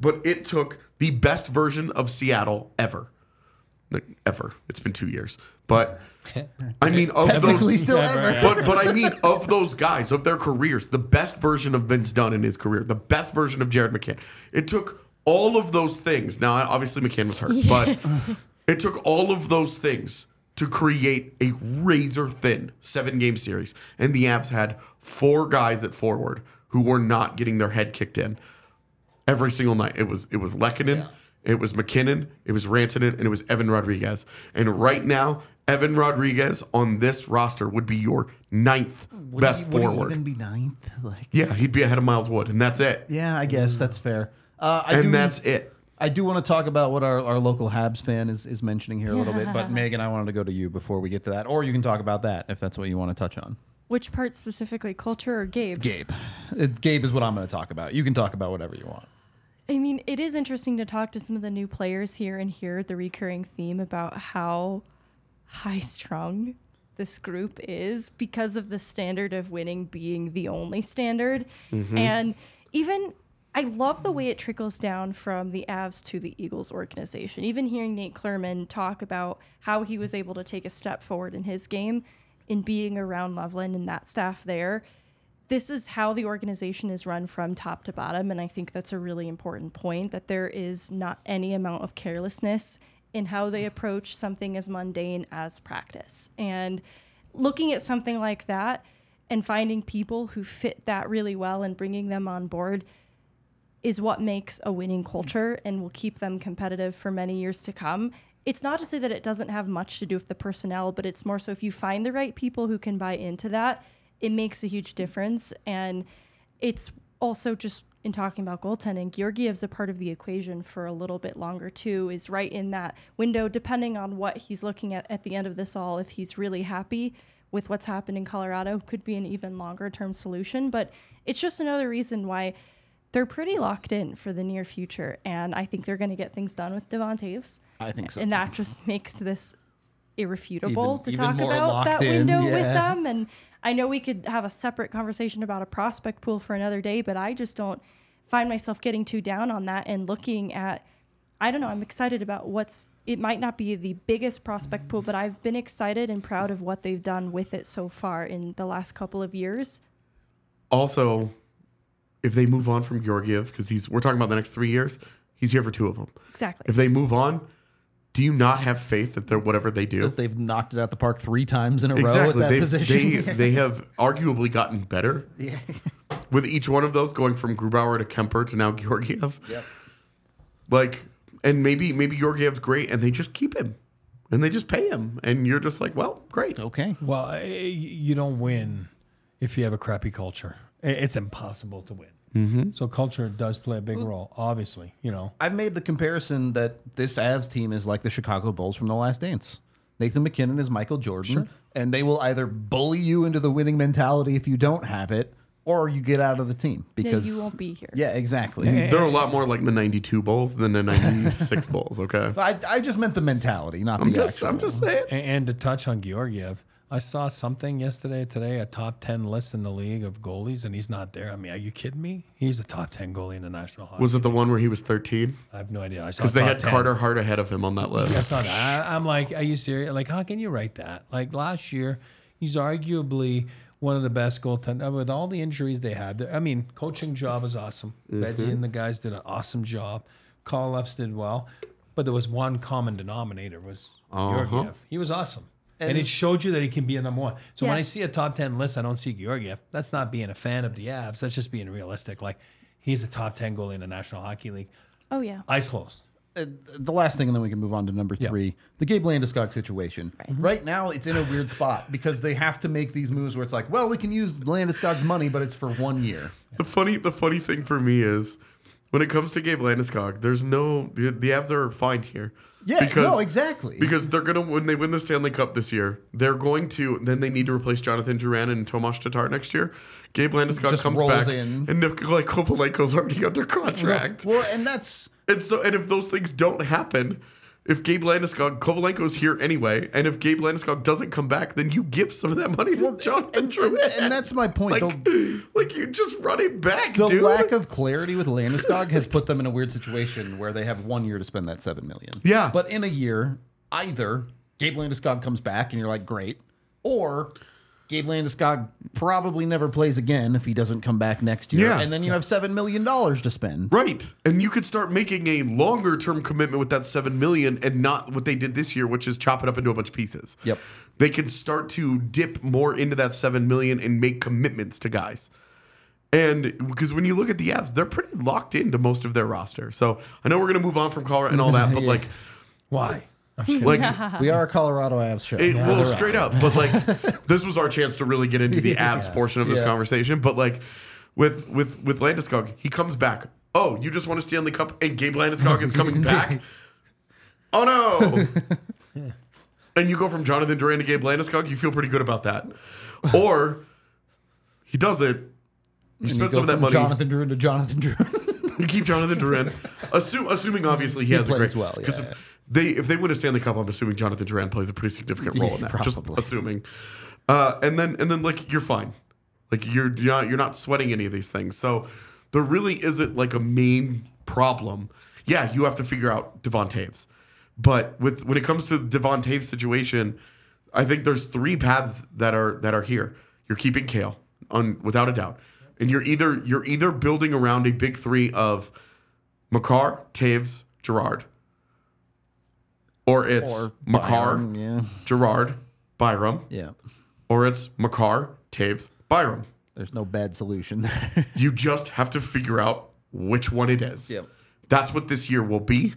But it took the best version of Seattle ever. Like ever. It's been 2 years. But I mean of those still ever. but but I mean of those guys of their careers, the best version of Vince Dunn in his career, the best version of Jared McCann. It took all of those things. Now, obviously McCann was hurt, but it took all of those things to create a razor thin seven game series, and the Avs had four guys at forward who were not getting their head kicked in every single night. It was it was Lehkonen, it was MacKinnon, it was Rantanen, and it was Evan Rodrigues. And right now, Evan Rodrigues on this roster would be your ninth best Would he forward. even be ninth? Like, yeah, he'd be ahead of Miles Wood, and that's it. yeah, I guess that's fair. Uh, I do, And that's it. I do want to talk about what our, our local Habs fan is, is mentioning here a little bit, but Megan, I wanted to go to you before we get to that, or you can talk about that if that's what you want to touch on. Which part specifically, culture or Gabe? Gabe, it, Gabe is what I'm going to talk about. You can talk about whatever you want. I mean, it is interesting to talk to some of the new players here and hear the recurring theme about how high strung this group is because of the standard of winning being the only standard. And even I love the way it trickles down from the Avs to the Eagles organization. Even hearing Nate Clurman talk about how he was able to take a step forward in his game in being around Loveland and that staff there this is how the organization is run from top to bottom and i think that's a really important point that there is not any amount of carelessness in how they approach something as mundane as practice and looking at something like that and finding people who fit that really well and bringing them on board is what makes a winning culture and will keep them competitive for many years to come. It's not to say that it doesn't have much to do with the personnel, but it's more so if you find the right people who can buy into that, it makes a huge difference. And it's also just in talking about goaltending, Georgiev's a part of the equation for a little bit longer too, is right in that window, depending on what he's looking at at the end of this all. If he's really happy with what's happened in Colorado, could be an even longer term solution. But it's just another reason why they're pretty locked in for the near future, and I think they're going to get things done with Devon Toews. I think so. and that just makes this irrefutable Even- to even talk about that in, window with them. And I know we could have a separate conversation about a prospect pool for another day, but I just don't find myself getting too down on that and looking at. I don't know. I'm excited about what's. It might not be the biggest prospect pool, but I've been excited and proud of what they've done with it so far in the last couple of years. Also, if they move on from Georgiev, because he's we're talking about the next three years, he's here for two of them. Exactly. If they move on, do you not have faith that they're whatever they do? That they've knocked it out the park three times in a row at Exactly. that They've, position. they they have arguably gotten better. yeah. with each one of those going from Grubauer to Kuemper to now Georgiev. Yep. Like, and maybe maybe Georgiev's great, and they just keep him, and they just pay him, and you're just like, well, great. Okay. Well, you don't win if you have a crappy culture. I- It's impossible to win. Mm-hmm. So culture does play a big role, obviously. You know, I've made the comparison that this Avs team is like the Chicago Bulls from The Last Dance. Nathan MacKinnon is Michael Jordan, and they will either bully you into the winning mentality if you don't have it, or you get out of the team because you won't be here. Yeah, exactly. They're a lot more like the '92 Bulls than the '96 Bulls. Okay, I, I just meant the mentality, not I'm the just actual. I'm just saying. and, and to touch on Georgiev, I saw something yesterday, today, a top ten list in the league of goalies, and he's not there. I mean, are you kidding me? He's a top ten goalie in the National Hockey. Was it the one where he was 13? I have no idea. I saw Because they had 10. Carter Hart ahead of him on that list. I saw that. I, I'm like, are you serious? Like, how can you write that? Like last year, he's arguably one of the best goaltenders uh, with all the injuries they had. I mean, coaching job was awesome. Mm-hmm. Betsy and the guys did an awesome job. Call ups did well, but there was one common denominator was uh-huh. Georgiev. He was awesome. And, it showed you that he can be a number one. So when I see a top 10 list, I don't see Georgiev. That's not being a fan of the Avs. That's just being realistic. Like, he's a top 10 goalie in the National Hockey League. Oh yeah. Eyes closed. Uh, the last thing, and then we can move on to number Yeah. three, the Gabe Landeskog situation. Right. now, it's in a weird spot because they have to make these moves where it's like, well, we can use Landeskog's money, but it's for one year. The funny the funny thing for me is when it comes to Gabe Landeskog, there's no the, the Avs are fine here. Yeah, no, exactly. Because they're gonna when they win the Stanley Cup this year, they're going to then they need to replace Jonathan Drouin and Tomas Tatar next year. Gabe Landeskog comes back, in. and Nikolai Kovalenko's already under contract. Well, and that's And so, and if those things don't happen, if Gabe Landeskog, Kovalenko's here anyway, and if Gabe Landeskog doesn't come back, then you give some of that money to Jonathan and, and, and that's my point. like, the like you just run it back, the dude. lack of clarity with Landeskog has put them in a weird situation where they have one year to spend that seven million. Yeah. but in a year, either Gabe Landeskog comes back and you're like, great, or Gabe Landeskog probably never plays again if he doesn't come back next year, Yeah. and then you have seven million dollars to spend. Right. And you could start making a longer term commitment with that seven million and not what they did this year, which is chop it up into a bunch of pieces. Yep. They can start to dip more into that seven million and make commitments to guys. And because when you look at the Avs, they're pretty locked into most of their roster. So I know we're gonna move on from Colorado and all that, but like Why? I'm hmm. just kidding. like We are a Colorado Avs show. it, well, straight up. But like, this was our chance to really get into the abs portion of this Yeah. conversation. But like, with with with Landeskog, he comes back. Oh, you just won a Stanley Cup, and Gabe Landeskog is coming back. Oh no! and you go from Jonathan Drouin to Gabe Landeskog. You feel pretty good about that. Or he does it. You And spend go some of that from money. Jonathan Drew to Jonathan Drew. You keep Jonathan Drouin, Assume, assuming obviously he, has a plays great well, Because yeah. if they if they win a Stanley Cup, I'm assuming Jonathan Drouin plays a pretty significant role Yeah, in that. Just probably. assuming, uh, and then and then like you're fine, like you're you're not, you're not sweating any of these things. So there really isn't like a main problem. Yeah, you have to figure out Devon Toews, but with when it comes to Devon Toews' situation, I think there's three paths that are that are here. You're keeping Cale, on without a doubt, and you're either you're either building around a big three of Makar, Toews, Girard, or it's Or Makar, Byram, yeah. Girard, Byram, yeah. or it's Makar, Toews, Byram. There's no bad solution. You just have to figure out which one it is. Yep. That's what this year will be.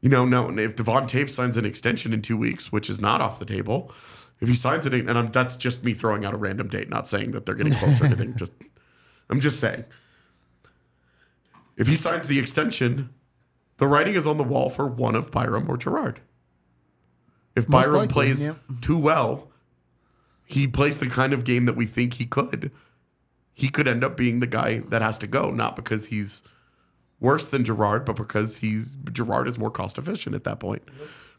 You know, now if Devon Toews signs an extension in two weeks, which is not off the table, if he signs it, and I'm, that's just me throwing out a random date, not saying that they're getting close or anything. Just, I'm just saying. If he signs the extension, the writing is on the wall for one of Byram or Girard. If Most Byram likely, plays yep. too well, he plays the kind of game that we think he could. He could end up being the guy that has to go, not because he's worse than Girard, but because he's Girard is more cost efficient at that point.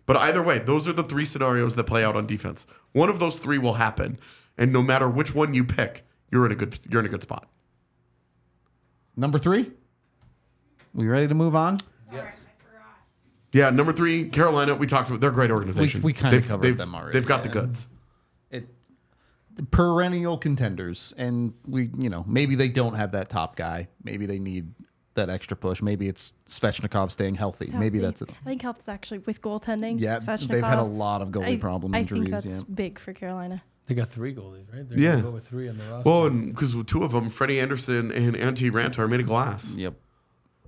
But either way, those are the three scenarios that play out on defense. One of those three will happen, and no matter which one you pick, you're in a good you're in a good spot. Number three. We ready to move on? Yeah, number three, Carolina. We talked about they're a great organization. we kinda They've- covered they've- them already, They've got the goods. It perennial contenders, and we, you know, maybe they don't have that top guy. Maybe they need that extra push. Maybe it's Svechnikov staying healthy. Maybe that's it. I think health is actually with goaltending. Yeah, Svechnikov, they've had a lot of goaley I, problem I injuries, think that's yeah. big for Carolina. They got three goalies, right? They're Yeah. gonna go with three on the roster. Well, and because two of them, Freddie Andersen and Antti Raanta, are made of glass. Yep.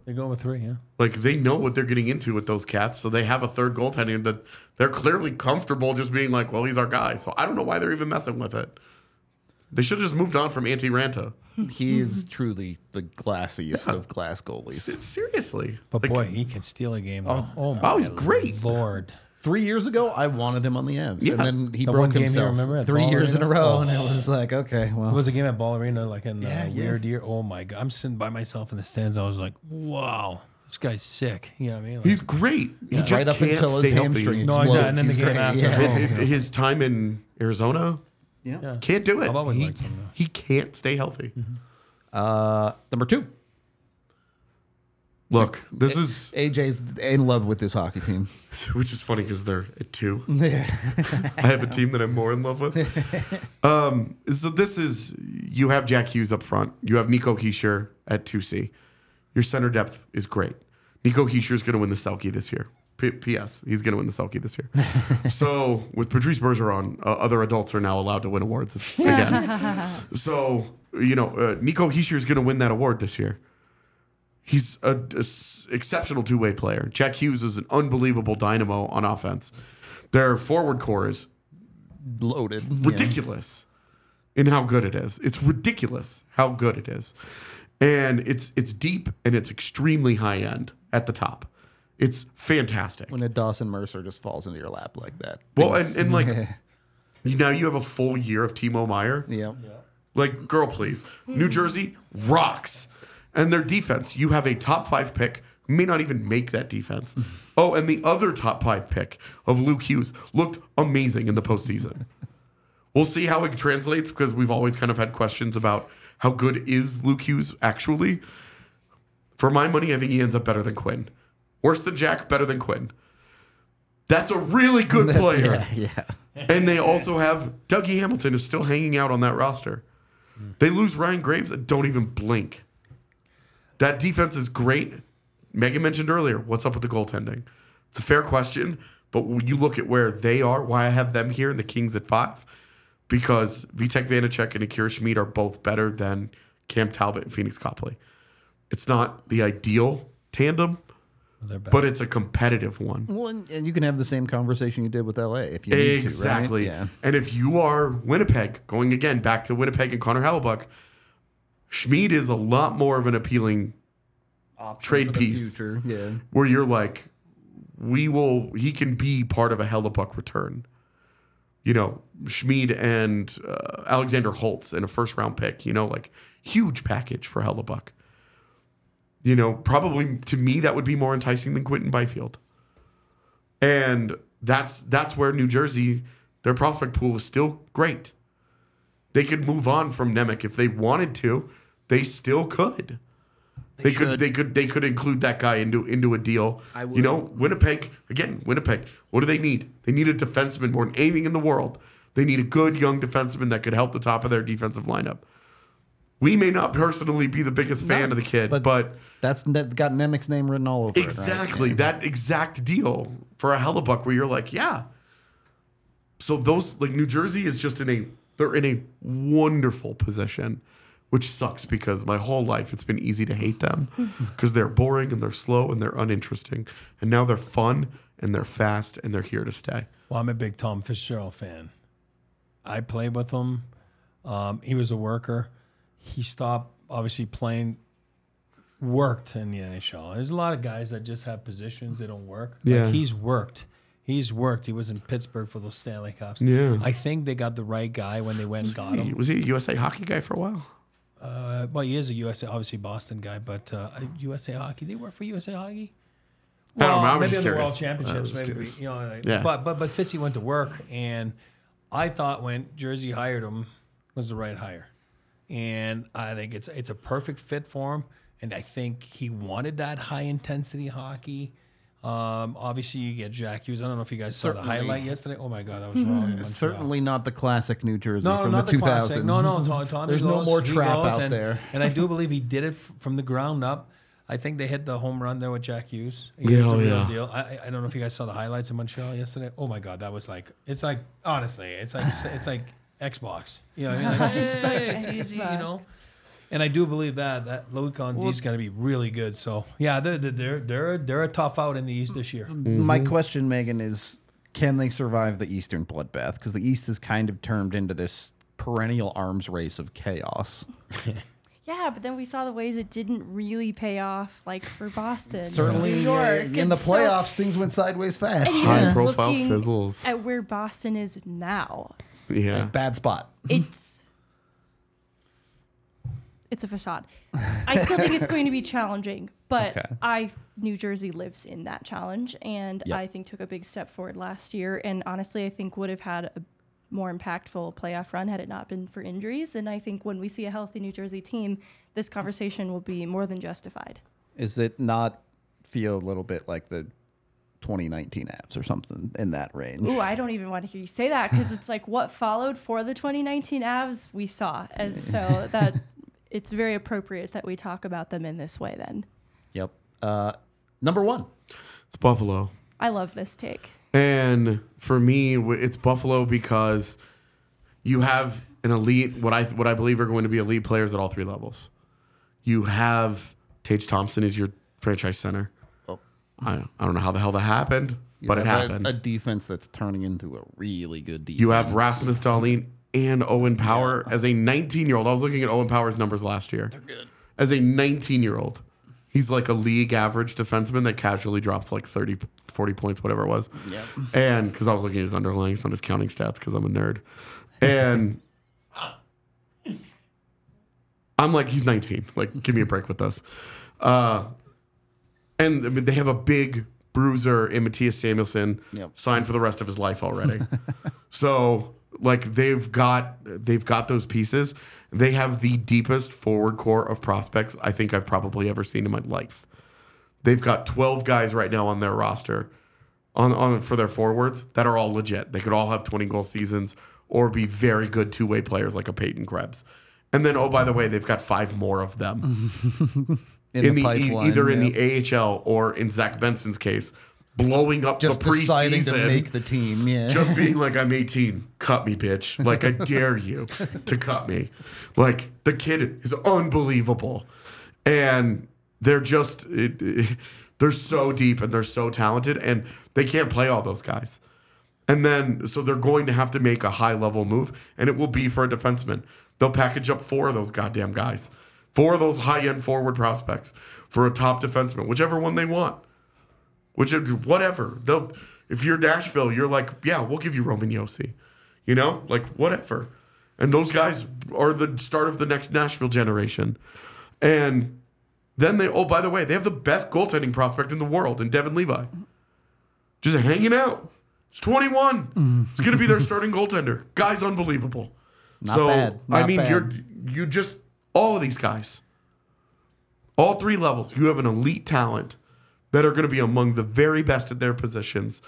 They're going with three, yeah. Like they know what they're getting into with those cats, so they have a third goaltending that they're clearly comfortable just being like, well, he's our guy. So I don't know why they're even messing with it. They should have just moved on from Antti Raanta. He is truly the glassiest of glass goalies. Se- Seriously. But Like, boy, he can steal a game. Though. Oh, oh, oh my wow, he's great. lord! Three years ago, I wanted him on the Evs, Yeah. and then he The broke one game you himself remember three Ball years in a row, Oh. and it was like, okay, well, It was a game at Ball Arena, like in Yeah, uh, yeah. weird year. Oh my god, I'm sitting by myself in the stands. I was like, wow, this guy's sick. You know what I mean? Like, He's great. He just right up can't until his stay hamstring healthy. No, explodes. exactly, and then the game after. Yeah. Oh. Hi- His time in Arizona yeah. yeah. can't do it. I've always he, liked him, he can't stay healthy. Uh, number two, Look, this is AJ's in love with this hockey team. which is funny because they're at two. Yeah. I have a team that I'm more in love with. Um, so this is you have Jack Hughes up front. You have Nico Hischier at 2C. Your center depth is great. Nico Hischier is going to win the Selke this year. P- P.S. He's going to win the Selke this year. so with Patrice Bergeron, uh, other adults are now allowed to win awards again. so you know uh, Nico Hischier is going to win that award this year. He's a, a s- exceptional two way player. Jack Hughes is an unbelievable dynamo on offense. Their forward core is Loaded. Yeah. ridiculous in how good it is. It's ridiculous how good it is. And it's it's deep and it's extremely high end at the top. It's fantastic. When a Dawson Mercer just falls into your lap like that. Well, and, and like now you have a full year of Timo Meier. yeah. Like, girl, please. New Jersey rocks. And their defense, you have a top five pick, may not even make that defense. Mm-hmm. Oh, and the other top five pick of Luke Hughes looked amazing in the postseason. We'll see how it translates because we've always kind of had questions about how good is Luke Hughes actually. For my money, I think he ends up better than Quinn. Worse than Jack, better than Quinn. That's a really good player. Yeah. Yeah. And they also have Dougie Hamilton is still hanging out on that roster. Hmm. They lose Ryan Graves and don't even blink. That defense is great. Megan mentioned earlier, what's up with the goaltending? It's a fair question, but when you look at where they are, why I have them here and the Kings at five, because Vitek Vanecek and Akira Schmid are both better than Cam Talbot and Pheonix Copley. It's not the ideal tandem, but it's a competitive one. Well, and, and you can have the same conversation you did with LA if you need Exactly. to, right? Yeah. And if you are Winnipeg, going again back to Winnipeg and Connor Hellebuyck, Schmid is a lot more of an appealing trade piece future, Yeah. where you're like, we will, he can be part of a Hellebuyck return. You know, Schmid and uh, Alexander Holtz in a first round pick, you know, like huge package for Hellebuyck. You know, probably to me that would be more enticing than Quinton Byfield. And that's that's where New Jersey, their prospect pool is still great. They could move on from Nemec if they wanted to. They still could. They, could they could they could include that guy into into a deal. You know, Winnipeg again, Winnipeg. What do they need? They need a defenseman more than anything in the world. They need a good young defenseman that could help the top of their defensive lineup. We may not personally be the biggest fan of the kid, but- but That's that got Nemec's name written all over Exactly. it. Right? That exact deal for a Hellebuyck where you're like, yeah. So those like New Jersey is just in a they're in a wonderful position, which sucks because my whole life it's been easy to hate them because they're boring and they're slow and they're uninteresting. And now they're fun and they're fast and they're here to stay. Well, I'm a big Tom Fitzgerald fan. I played with him. Um, he was a worker. He stopped obviously playing, worked in the NHL. There's a lot of guys that just have positions they don't work. Yeah. Like he's worked. He's worked. He was in Pittsburgh for those Stanley Cups. Yeah. I think they got the right guy when they went and got him. Was he a USA hockey guy for a while? Uh, well, he is a USA, obviously Boston guy, but uh, USA Hockey. Did he work for USA Hockey? I don't know, I was maybe just on the World curious. I Championships, maybe. curious. You know, like, Yeah. but but but Fitzy went to work, and I thought when Jersey hired him was the right hire, and I think it's it's a perfect fit for him, and I think he wanted that high intensity hockey. Um, obviously, you get Jack Hughes. I don't know if you guys saw Certainly. the highlight yesterday. Oh my god, that was wrong. in Montreal. Certainly not the classic New Jersey No, from not the the 2000s. classic. No, no, Tony, Tony There's no goes, more he trap goes, out and, there. and I do believe he did it f- from the ground up. I think they hit the home run there with Jack Hughes. He Yeah, was the oh, real yeah. deal. I, I- I don't know if you guys saw the highlights in Montreal yesterday. Oh my god, that was like it's like honestly, it's like it's like Xbox. You know, what I mean, like, hey, it's easy, you know. And I do believe that that Luke on D is going to be really good. So yeah, they're they're they're they're a tough out in the East this year. My question, Megan, is can they survive the Eastern bloodbath? Because the East is kind of turned into this perennial arms race of chaos. Yeah, but then we saw the ways it didn't really pay off, like for Boston, Certainly, New uh, York, in and the so- playoffs, things went sideways fast. and even High profile looking fizzles. at where Boston is now, Yeah. Bad spot. it's it's a facade. I still think it's going to be challenging, but Okay. I New Jersey lives in that challenge, and Yep. I think took a big step forward last year. And honestly, I think would have had a more impactful playoff run had it not been for injuries. And I think when we see a healthy New Jersey team, this conversation will be more than justified. Is it not feel a little bit like the 2019 Avs or something in that range? Ooh, I don't even want to hear you say that because it's like what followed for the 2019 Avs we saw, and so that it's very appropriate that we talk about them in this way. Then Yep. Uh, number one. It's Buffalo. I love this take. And for me, it's Buffalo because you have an elite, what I what I believe are going to be elite players at all three levels. You have Tage Thompson is your franchise center. I, I don't know how the hell that happened, but it You have a- happened. A, defense that's turning into a really good defense. you have Rasmus Dahlin and Owen Power as a 19 year old. I was looking at Owen Power's numbers last year. They're good. As a 19 year old, he's like a league average defenseman that casually drops like 30, 40 points, whatever it was. Yep. And because I was looking at his underlyings, not his counting stats, because I'm a nerd. And I'm like, he's 19. Like, give me a break with this. Uh, and I mean, they have a big bruiser in Mattias Samuelsson Yep. signed for the rest of his life already. so like they've got they've got those pieces. They have the deepest forward core of prospects I think I've probably ever seen in my life. They've got 12 guys right now on their roster on, on for their forwards that are all legit. They could all have 20 goal seasons or be very good two-way players like a Peyton Krebs. And then oh by the way, they've got five more of them in, in the, the, e- pipeline. either in yeah. the AHL or in Zach Benson's case, blowing up just the deciding to make the team. Yeah. just being like, "I'm 18, cut me, bitch! Like I dare you to cut me!" Like the kid is unbelievable, and they're just it, it- they're so deep and they're so talented, and they can't play all those guys. And then, so they're going to have to make a high level move, and it will be for a defenseman. They'll package up four of those goddamn guys, four of those high end forward prospects for a top defenseman, whichever one they want. Which, whatever. They'll, if you're Nashville, you're like, yeah, we'll give you Roman Josi. You know, like whatever. And those guys are the start of the next Nashville generation. And then they, oh, by the way, they have the best goaltending prospect in the world in Devon Levi. Just hanging out. He's 21. He's going to be their starting goaltender. Guy's unbelievable. Not so, bad. I mean, bad. you're you just all of these guys, all three levels. You have an elite talent that are going to be among the very best at their positions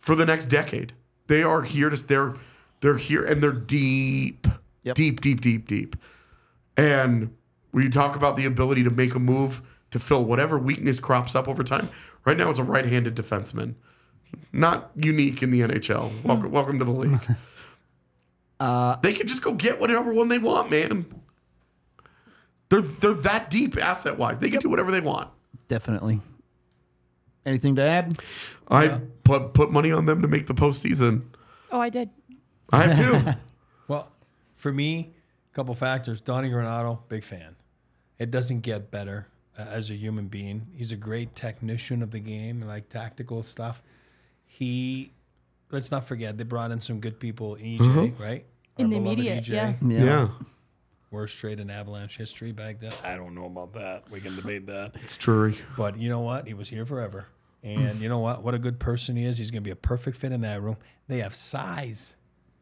for the next decade. They are here to they're they're here and they're deep, Yep. deep, deep, deep, deep. And when you talk about the ability to make a move to fill whatever weakness crops up over time, right now it's a right-handed defenseman, not unique in the NHL. Welcome, welcome to the league. Uh, they can just go get whatever one they want, man. They're they're that deep asset wise. They can do whatever they want. Definitely. Anything to add? I put put money on them to make the postseason. Oh, I did. I have too. Well, for me, a couple factors. Donnie Granato, big fan. It doesn't get better uh, as a human being. He's a great technician of the game, like tactical stuff. He, let's not forget, they brought in some good people in EJ, right? In the beloved immediate, yeah. yeah. Worst trade in Avalanche history back then. I don't know about that. We can debate that. It's true. But you know what? He was here forever. And you know what? What a good person he is. He's going to be a perfect fit in that room. They have size.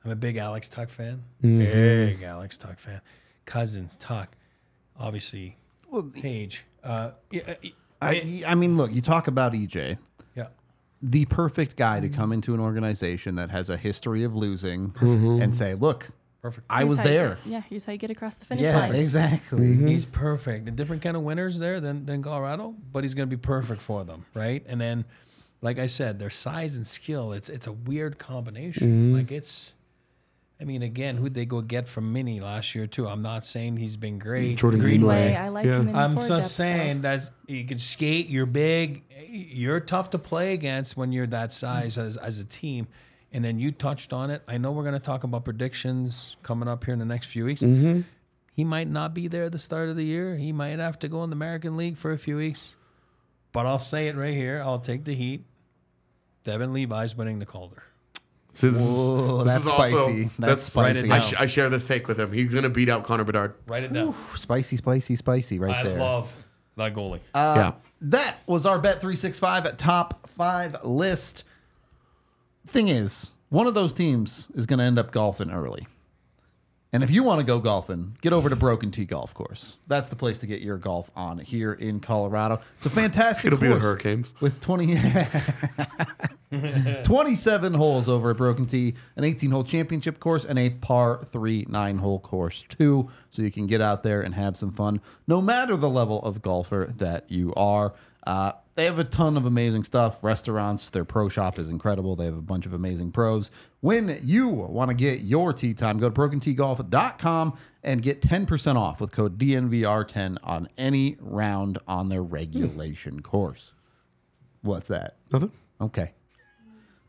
I'm a big Alex Tuch fan. Big Alex Tuch fan. Cozens, Tuch, obviously, well, Page. Uh, yeah, uh, I, I mean, look, you talk about EJ, yeah. the perfect guy to Mm-hmm. come into an organization that has a history of losing and say, look, Perfect. I Here's was how you there. get- yeah, here's how you get across the finish Yeah, line. exactly. He's mm-hmm. perfect. A different kind of winners there than, than Colorado, but he's going to be perfect for them, right? And then, like I said, their size and skill, it's it's a weird combination. Mm-hmm. Like it's, I mean, again, who'd they go get from Mini last year too? I'm not saying he's been great. Jordan Greenway, Greenway. I like Yeah. him in the I'm forward just depth, saying though. that's you can skate. You're big. You're tough to play against when you're that size as as a team. And then you touched on it. I know we're going to talk about predictions coming up here in the next few weeks. Mm-hmm. He might not be there at the start of the year. He might have to go in the American League for a few weeks. But I'll say it right here. I'll take the heat. Devon Levi's winning the Calder. See, this is- this that's is also- spicy. That's spicy. I, sh- I share this take with him. He's gonna beat out Connor Bedard. Write it down. Spicy, spicy, spicy, right I there. love that goalie. yeah. That was our Bet 365 top five list. Thing is, one of those teams is going to end up golfing early. And if you want to go golfing, get over to Broken Tee Golf Course. That's the place to get your golf on here in Colorado. It's a fantastic It'll be the course Hurricanes. with 20 27 holes over at Broken Tee, an 18 hole championship course, and a par 3 9 hole course, too. So you can get out there and have some fun, no matter the level of golfer that you are. Uh, they have a ton of amazing stuff. Restaurants, their pro shop is incredible. They have a bunch of amazing pros. When you want to get your tee time, go to brokenteegolf.com and get 10% off with code DNVR10 on any round on their regulation course. What's that? Nothing. Okay.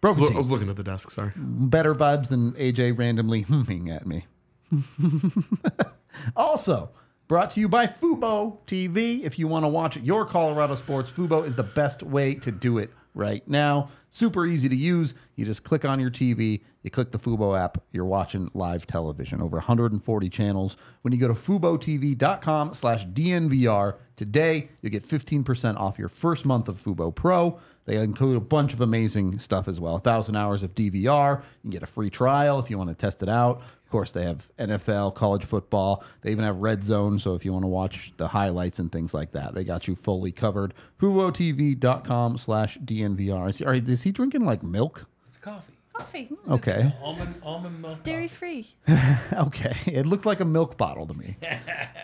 Broken Look, I was looking at the desk. Sorry. Better vibes than AJ randomly humming at me. also, brought to you by Fubo TV. If you want to watch your Colorado sports, Fubo is the best way to do it right now. Super easy to use. You just click on your TV, you click the Fubo app, you're watching live television. Over 140 channels. When you go to FuboTV.com slash DNVR today, you get 15% off your first month of Fubo Pro. They include a bunch of amazing stuff as well. A thousand hours of DVR. You can get a free trial if you want to test it out. Of course, they have NFL, college football. They even have Red Zone. So if you want to watch the highlights and things like that, they got you fully covered. FuboTV.com slash DNVR. Is, are, is he drinking like milk? It's coffee. Coffee, Okay. Almond almond milk. dairy free. Okay. It looked like a milk bottle to me.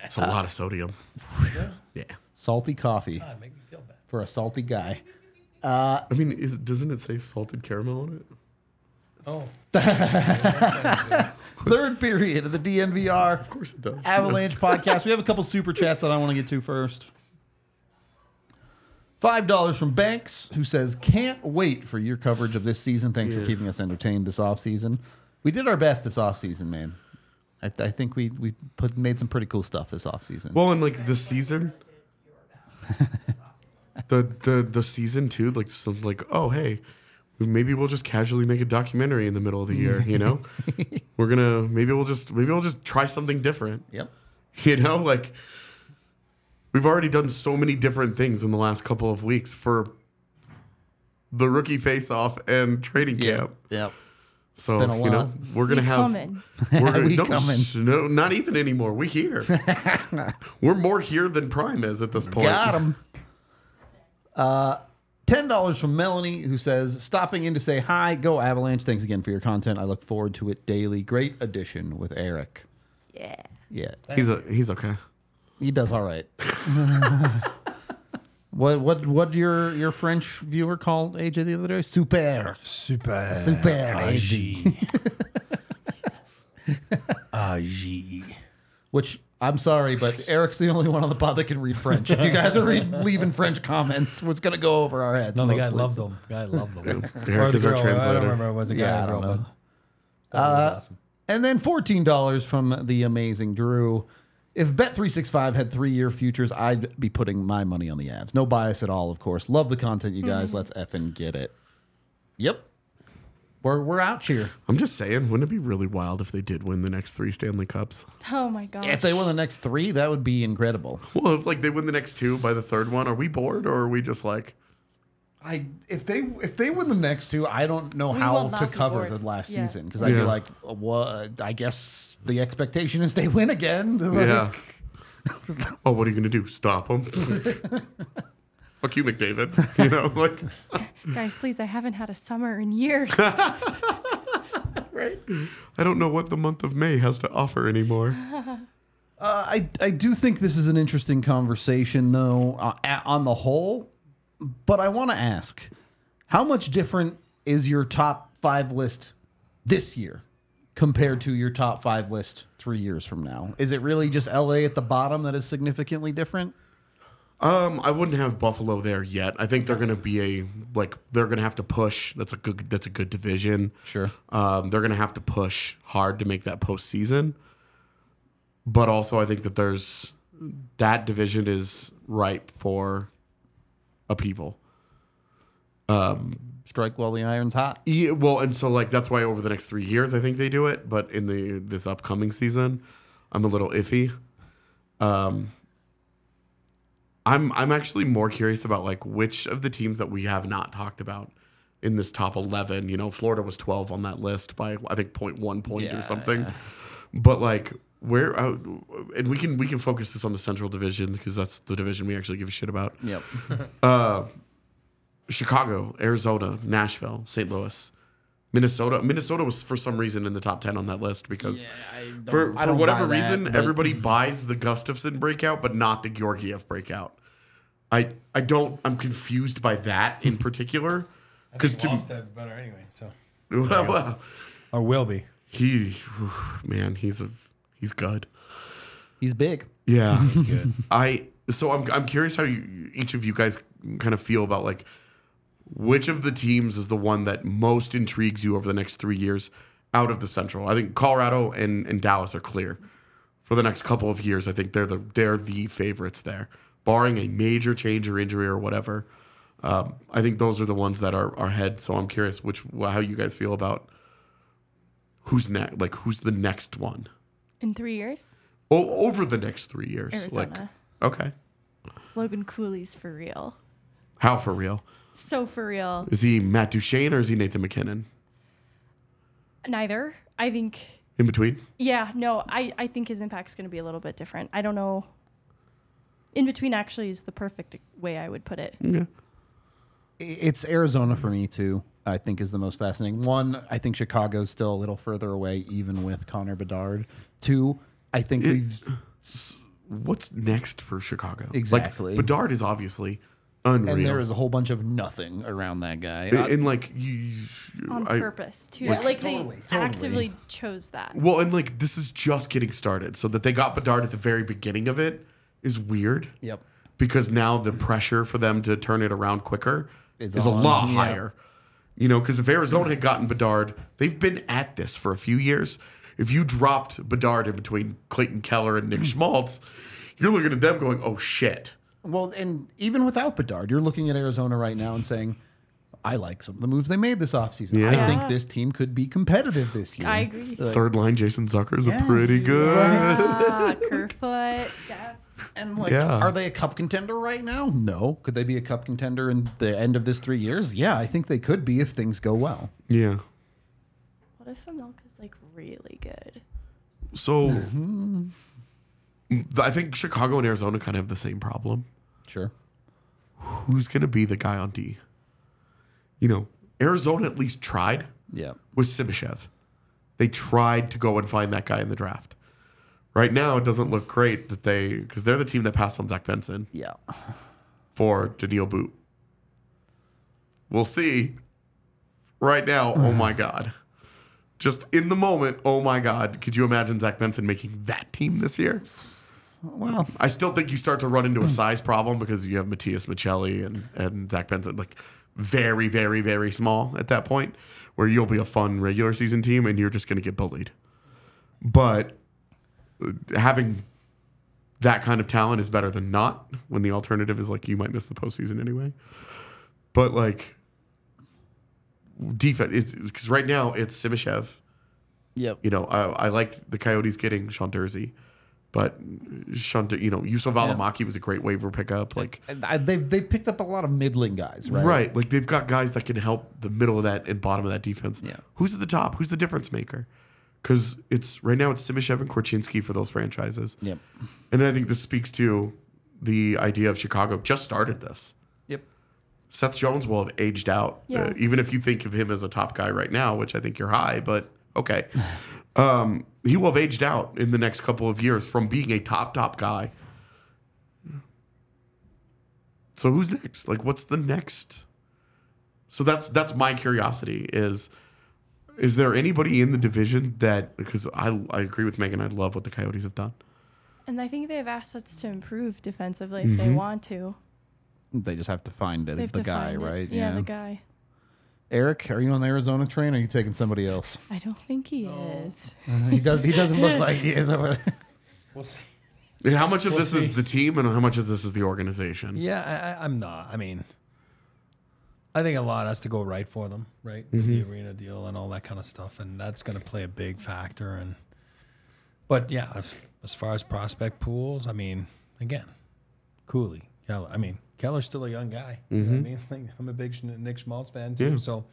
It's a lot of sodium. Yeah. Salty coffee God, make me feel bad. for a salty guy. I mean, is doesn't it say salted caramel on it? Oh, Third period of the DNVR. Of course it does. Avalanche podcast. We have a couple super chats that I want to get to first. Five dollars from Banks, who says, "Can't wait for your coverage of this season. Thanks for keeping us entertained this off season. We did our best this off season, man. I, I think we we put made some pretty cool stuff this off season. Well, and like the season, the the the season too. Like so, like oh hey, maybe we'll just casually make a documentary in the middle of the year. You know, we're gonna maybe we'll just maybe we'll just try something different. yep. You know, like we've already done so many different things in the last couple of weeks for the rookie face off and training camp. Yep. So been a you know we're gonna We have coming. we're gonna We no, coming. sh- no not even anymore. We here. we're more here than Prime is at this point. Got him. Uh, ten dollars from Melanie, who says, "Stopping in to say hi. Go Avalanche. Thanks again for your content. I look forward to it daily. Great addition with Eric. Yeah. Yeah, He's a he's okay. he does all right." what what what your your French viewer called AJ the other day? Super. super. Super AG. AG. Which I'm sorry, but Eric's the only one on the pod that can read French. If you guys are read, leaving French comments, what's gonna go over our heads? No, the guy mostly, loved so- them. Guy loved them. Eric is our translator. I don't remember. It was a guy Yeah, I don't know. but that was uh, awesome. And then $14 from the amazing Drew. If Bet365 had three year futures, I'd be putting my money on the Avs. No bias at all, of course. Love the content, you guys. Mm-hmm. Let's effing get it. Yep. We're, we're out here. I'm just saying, wouldn't it be really wild if they did win the next three Stanley Cups? Oh my gosh. If they win the next three, that would be incredible. Well, if like they win the next two by the third one, are we bored or are we just like I if they if they win the next two, I don't know We how will not to be cover bored. the last Yeah. season because I'd be like, what? I guess the expectation is they win again. Like, yeah? oh, what are you gonna do? Stop them? Fuck you, McDavid. You know, like Guys, please, I haven't had a summer in years. right? I don't know what the month of May has to offer anymore. Uh, I I do think this is an interesting conversation, though, uh, a- on the whole. But I want to ask, how much different is your top five list this year compared to your top five list three years from now? Is it really just LA at the bottom that is significantly different? Um, I wouldn't have Buffalo there yet. I think they're gonna be a like they're gonna have to push. That's a good that's a good division. Sure. Um, they're gonna have to push hard to make that postseason. But also, I think that there's that division is ripe for upheaval. Um, Strike while the iron's hot. Yeah, well, and so like that's why over the next three years I think they do it, but in the this upcoming season, I'm a little iffy. Um, I'm I'm actually more curious about like which of the teams that we have not talked about in this top eleven. You know, Florida was 12 on that list by I think 0.1 point Yeah, or something, but like where uh, and we can we can focus this on the Central Division because that's the division we actually give a shit about. Yep. Chicago, Arizona, Nashville, St. Louis, Minnesota. Minnesota was for some reason in the top ten on that list because for, I for don't whatever buy that, reason everybody buys the Gustavsson breakout, but not the Georgiev breakout. I I don't. I'm confused by that in hmm. particular because to Wallstedt's better anyway. So well, well, or will be. he man he's a he's good. He's big. Yeah, that's good. I so I'm I'm curious how you, each of you guys kind of feel about like which of the teams is the one that most intrigues you over the next three years out of the Central. I think Colorado and, and Dallas are clear for the next couple of years. I think they're the they're the favorites there, barring a major change or injury or whatever. Um, I think those are the ones that are are ahead. So I'm curious which how you guys feel about who's next, like who's the next one. In three years, Oh, over the next three years. Arizona. Like, okay. Logan Cooley's for real. How for real? So for real. Is he Matt Duchene or is he Nathan MacKinnon? Neither. I think. In between? Yeah. No. I I think his impact's going to be a little bit different. I don't know. In between actually is the perfect way I would put it. Yeah. It's Arizona for me too. I think is the most fascinating. One, I think Chicago's still a little further away, even with Connor Bedard. Two, I think we've What's next for Chicago? Exactly. Like, Bedard is obviously unreal. and there is a whole bunch of nothing around that guy. and, uh, and, like you, On I- purpose too. Like, Like, totally, they totally. actively chose that. Well, and like this is just getting started. So that they got Bedard at the very beginning of it is weird. Yep. Because now the pressure for them to turn it around quicker It's is a lot yeah. higher. You know, because if Arizona had gotten Bedard, they've been at this for a few years. If you dropped Bedard in between Clayton Keller and Nick Schmaltz, you're looking at them going, "Oh shit." Well, and even without Bedard, you're looking at Arizona right now and saying, I like some of the moves they made this offseason. I think this team could be competitive this year. I agree. Third line Jason Zucker is Yeah. a pretty good. Ah, Kerfoot. Yeah. And like, Yeah. are they a cup contender right now? No. Could they be a cup contender in the end of this three years? Yeah, I think they could be if things go well. Yeah. What if Amelka's like really good? So I think Chicago and Arizona kind of have the same problem. Sure. Who's going to be the guy on D? You know, Arizona at least tried Yeah. with Simashev. They tried to go and find that guy in the draft. Right now, it doesn't look great that they, because they're the team that passed on Zach Benson Yeah. for Daniil But. We'll see. Right now, oh my God. Just in the moment, oh my God. Could you imagine Zach Benson making that team this year? Well, I still think you start to run into a size problem because you have Matias Maccelli and, and Zach Benson, like very, very, very small at that point, where you'll be a fun regular season team and you're just going to get bullied. But uh, having that kind of talent is better than not when the alternative is like you might miss the postseason anyway. But like defense, because right now it's Simashev. yep. You know, I, I liked the Coyotes getting Sean Durzi, but Sean, you know, Juuso Valimaki was a great waiver pickup. Like, I, they've they've picked up a lot of middling guys, right? right. Like they've got guys that can help the middle of that and bottom of that defense. Yeah. Who's at the top? Who's the difference maker? Because it's right now it's Simashev and Korchinski for those franchises. Yep. And I think this speaks to the idea of Chicago just started this. Yep. Seth Jones will have aged out, Yeah. uh, even if you think of him as a top guy right now, which I think you're high, but okay. Um, he will have aged out in the next couple of years from being a top, top guy. So who's next? Like, what's the next? So that's that's my curiosity is Is there anybody in the division that because I I agree with Megan. I love what the Coyotes have done. And I think they have assets to improve defensively if they want to. They just have to find it, the guy, find it. right? Yeah, the guy. Eric, are you on the Arizona train? Or are you taking somebody else? I don't think he is. Uh, he does. He doesn't look like he is. Over We'll see. How much of We'll this is the team and how much of this is the organization? Yeah, I, I, I'm not. I mean, I think a lot has to go right for them, right? With mm-hmm. The arena deal and all that kind of stuff, and that's going to play a big factor. And but yeah, if, as far as prospect pools, I mean, again, Cooley, Keller. I mean, Keller's still a young guy. You know I mean, like, I'm a big Nick Schmaltz fan too. Yeah. So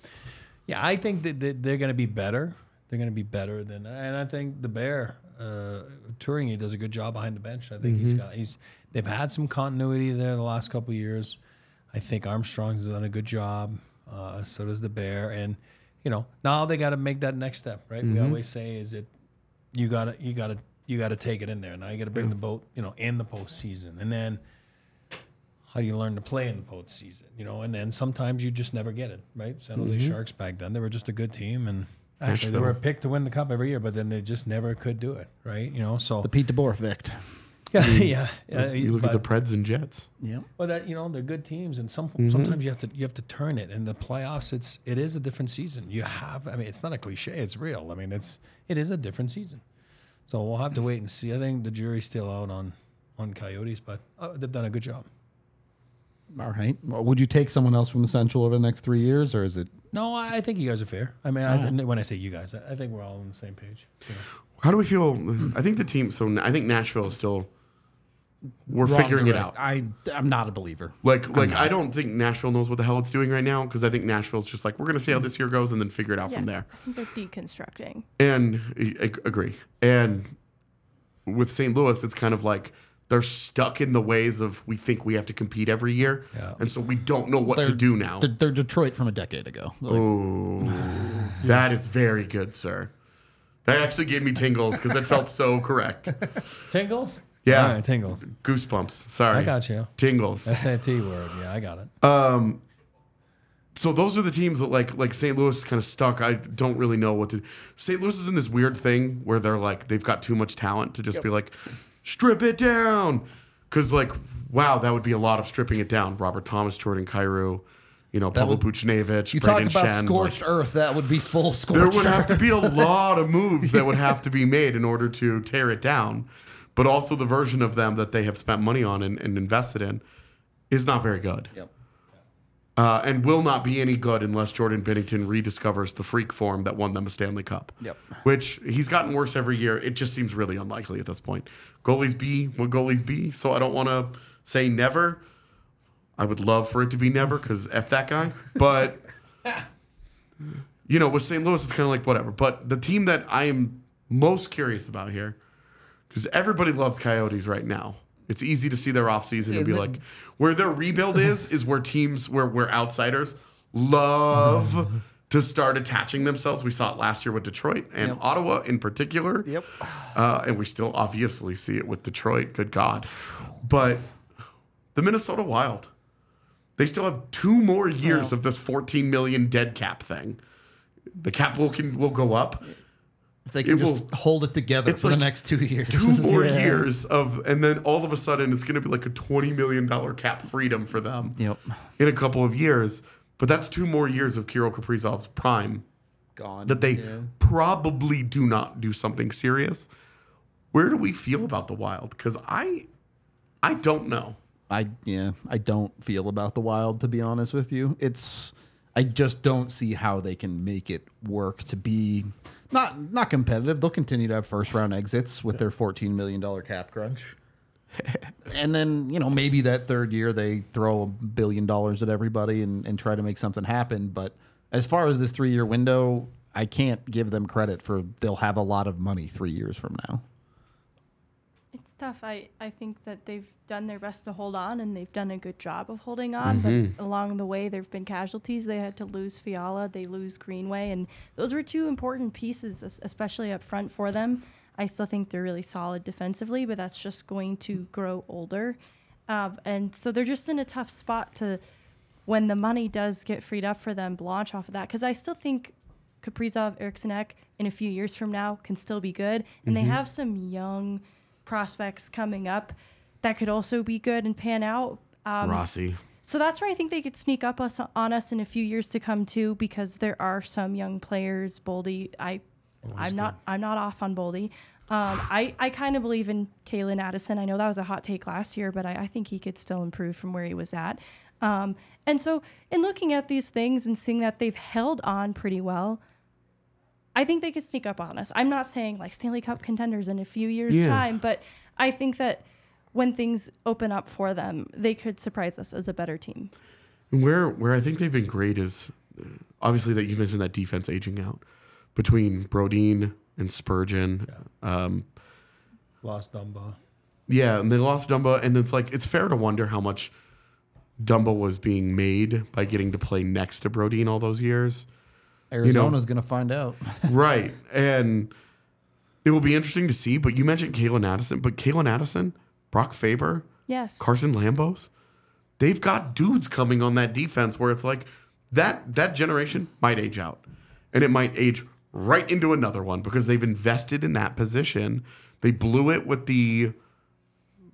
yeah, I think that they're going to be better. They're going to be better than, and I think the Bear uh, Tourigny he does a good job behind the bench. I think he's got he's they've had some continuity there the last couple of years. I think Armstrong's done a good job. Uh, so does the Bear, and you know now they got to make that next step, right? We always say is it you gotta you gotta you gotta take it in there. Now you got to bring the boat, you know, in the postseason, and then how do you learn to play in the postseason? You know, and then sometimes you just never get it, right? San Jose Sharks back then they were just a good team, and actually they were picked to win the cup every year, but then they just never could do it, right? You know, so the Pete DeBoer effect. yeah, yeah. yeah, You look at the Preds and Jets. Yeah. well, that you know they're good teams, and some Mm-hmm. sometimes you have to you have to turn it. And the playoffs, it's it is a different season. You have, I mean, it's not a cliche; it's real. I mean, it's it is a different season. So we'll have to wait and see. I think the jury's still out on on Coyotes, but uh, they've done a good job. All right. Well, would you take someone else from the Central over the next three years, or is it? No, I I think you guys are fair. I mean, I th- when I say you guys, I I think we're all on the same page. you know. How do we feel? I think the team. So I think Nashville is still. We're wrong figuring it out. I I'm not a believer. Like, like I don't think Nashville knows what the hell it's doing right now because I think Nashville's just like we're gonna see how this year goes and then figure it out from there. I think they're deconstructing. And I, I agree. And with St. Louis, it's kind of like they're stuck in the ways of we think we have to compete every year, Yeah. and so we don't know what to They're- do now. They're, they're Detroit from a decade ago. Like, Oh, that is very good, sir. That actually gave me tingles because it felt so correct. Tingles. Yeah. All right, tingles. Goosebumps. Sorry. I got you. Tingles. SAT word. Yeah, I got it. Um, so those are the teams that like like St. Louis kind of stuck. I don't really know what to. St. Louis is in this weird thing where they're like they've got too much talent to just be like strip it down because like wow that would be a lot of stripping it down. Robert Thomas, Jordan Kyrou, you know Pavel Buchnevich, you Brayden talk about Schenn, scorched like, earth, that would be full scorched there would have to be a lot of moves that would have to be made in order to tear it down. But also the version of them that they have spent money on and, and invested in is not very good. Yep. Uh, and will not be any good unless Jordan Binnington rediscovers the freak form that won them a Stanley Cup. Yep. Which he's gotten worse every year. It just seems really unlikely at this point. Goalies be what goalies be. So I don't want to say never. I would love for it to be never because F that guy. But, you know, with St. Louis, it's kind of like whatever. But the team that I am most curious about here, because everybody loves Coyotes right now. It's easy to see their offseason and be like, where their rebuild is, is where teams, where, where outsiders love to start attaching themselves. We saw it last year with Detroit and Ottawa in particular. Yep. Uh, and we still obviously see it with Detroit. Good God. But the Minnesota Wild, they still have two more years of this 14 million dead cap thing. The cap will can will go up. If they can It just will- hold it together it's for the next two years. Two more Yeah. years of, and then all of a sudden it's going to be like a 20 million dollar cap freedom for them Yep. in a couple of years. But that's two more years of Kirill Kaprizov's prime Gone. that they Yeah. probably do not do something serious. Where do we feel about the Wild? Because I, I don't know. I yeah, I don't feel about the Wild to be honest with you. It's I just don't see how they can make it work to be not not competitive. They'll continue to have first round exits with their fourteen million dollar cap crunch. and then, you know, maybe that third year they throw a billion dollars at everybody and, and try to make something happen. But as far as this three year window, I can't give them credit for they'll have a lot of money three years from now. It's tough. I, I think that they've done their best to hold on and they've done a good job of holding on. But along the way, there have been casualties. They had to lose Fiala, they lose Greenway. And those were two important pieces, especially up front for them. I still think they're really solid defensively, but that's just going to grow older. Um, and so they're just in a tough spot to, when the money does get freed up for them, launch off of that. Because I still think Kaprizov, Eriksson Ek in a few years from now can still be good, and they have some young prospects coming up that could also be good and pan out. Um, Rossi. so that's where I think they could sneak up us on us in a few years to come too, because there are some young players. Boldy, I, I'm not, I'm not off on Boldy. Um, I, I kind of believe in Calen Addison. I know that was a hot take last year, but I, I think he could still improve from where he was at. Um, and so, in looking at these things and seeing that they've held on pretty well, I think they could sneak up on us. I'm not saying like Stanley Cup contenders in a few years' Yeah. time, but I think that when things open up for them, they could surprise us as a better team. And where where I think they've been great is uh, obviously that you mentioned that defense aging out between Brodin and Spurgeon. Um, Lost Dumba. yeah, and they lost Dumba, and it's like it's fair to wonder how much Dumba was being made by getting to play next to Brodin all those years. Arizona's going to find out. right. And it will be interesting to see. But you mentioned Calen Addison, but Calen Addison, Brock Faber, Yes. Carson Lambos, they've got dudes coming on that defense where it's like that that generation might age out. And it might age right into another one because they've invested in that position. They blew it with the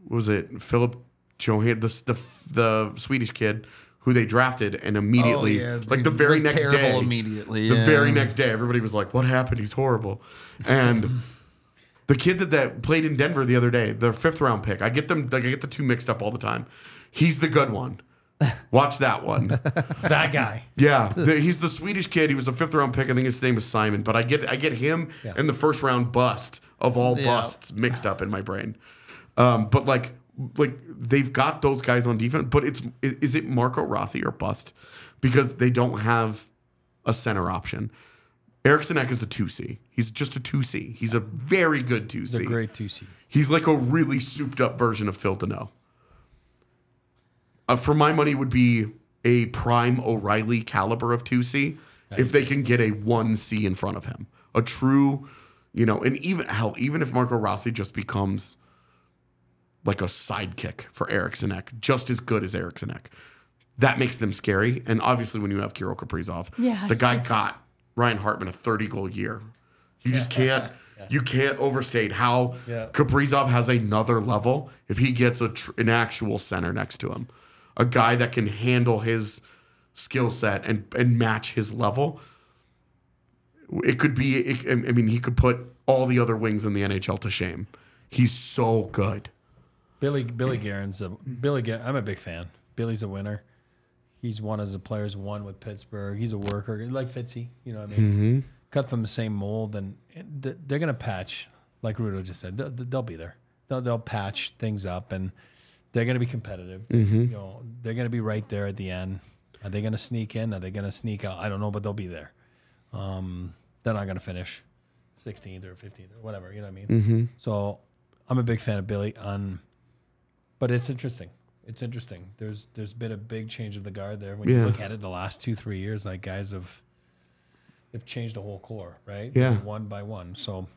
what was it Philip Johan the the, the Swedish kid who they drafted and immediately Oh, yeah, like the very was next terrible day immediately, the very next day everybody was like what happened he's horrible and the kid that, that played in Denver the other day, the fifth round pick. I get them. Like, I get the two mixed up all the time. He's the good one. Watch that one. That guy. Yeah, the, he's the Swedish kid. He was a fifth round pick. I think his name is Simon. But I get I get him and the first round bust of all Yeah. busts mixed up in my brain. Um, but like like they've got those guys on defense. But it's is it Marco Rossi or bust because they don't have a center option. Eriksson Ek is a two C. He's just a two C. He's a very good two He's a great 2C. He's like a really souped up version of Phil Danault. Uh, for my money, would be a prime O'Reilly caliber of 2C if they can get a 1C in front of him. A true, you know, and even hell, even if Marco Rossi just becomes like a sidekick for Eriksson Ek, just as good as Eriksson Ek, that makes them scary. And obviously, when you have Kirill Kaprizov, Yeah. the guy got Ryan Hartman a 30 goal year. You just can't. You can't overstate how Yeah. Kaprizov has another level if he gets a tr- an actual center next to him, a guy that can handle his skill set and and match his level. It could be. It, I mean, he could put all the other wings in the NHL to shame. He's so good. Billy Billy Guerin's a mm-hmm. Billy. Guer- I'm a big fan. Billy's a winner. He's won as a player's won with Pittsburgh. He's a worker, like Fitzy. You know what I mean? Mm-hmm. Cut from the same mold, and they're gonna patch, like Rudo just said. They'll, they'll be there. They'll, they'll patch things up, and they're gonna be competitive. Mm-hmm. You know, they're gonna be right there at the end. Are they gonna sneak in? Are they gonna sneak out? I don't know, but they'll be there. Um, they're not gonna finish 16th or 15th or whatever. You know what I mean? So I'm a big fan of Billy. On but it's interesting. It's interesting. There's there's been a big change of the guard there. When Yeah. you look at it, the last two three years, like guys have they've changed the whole core, right? Yeah. one by one. So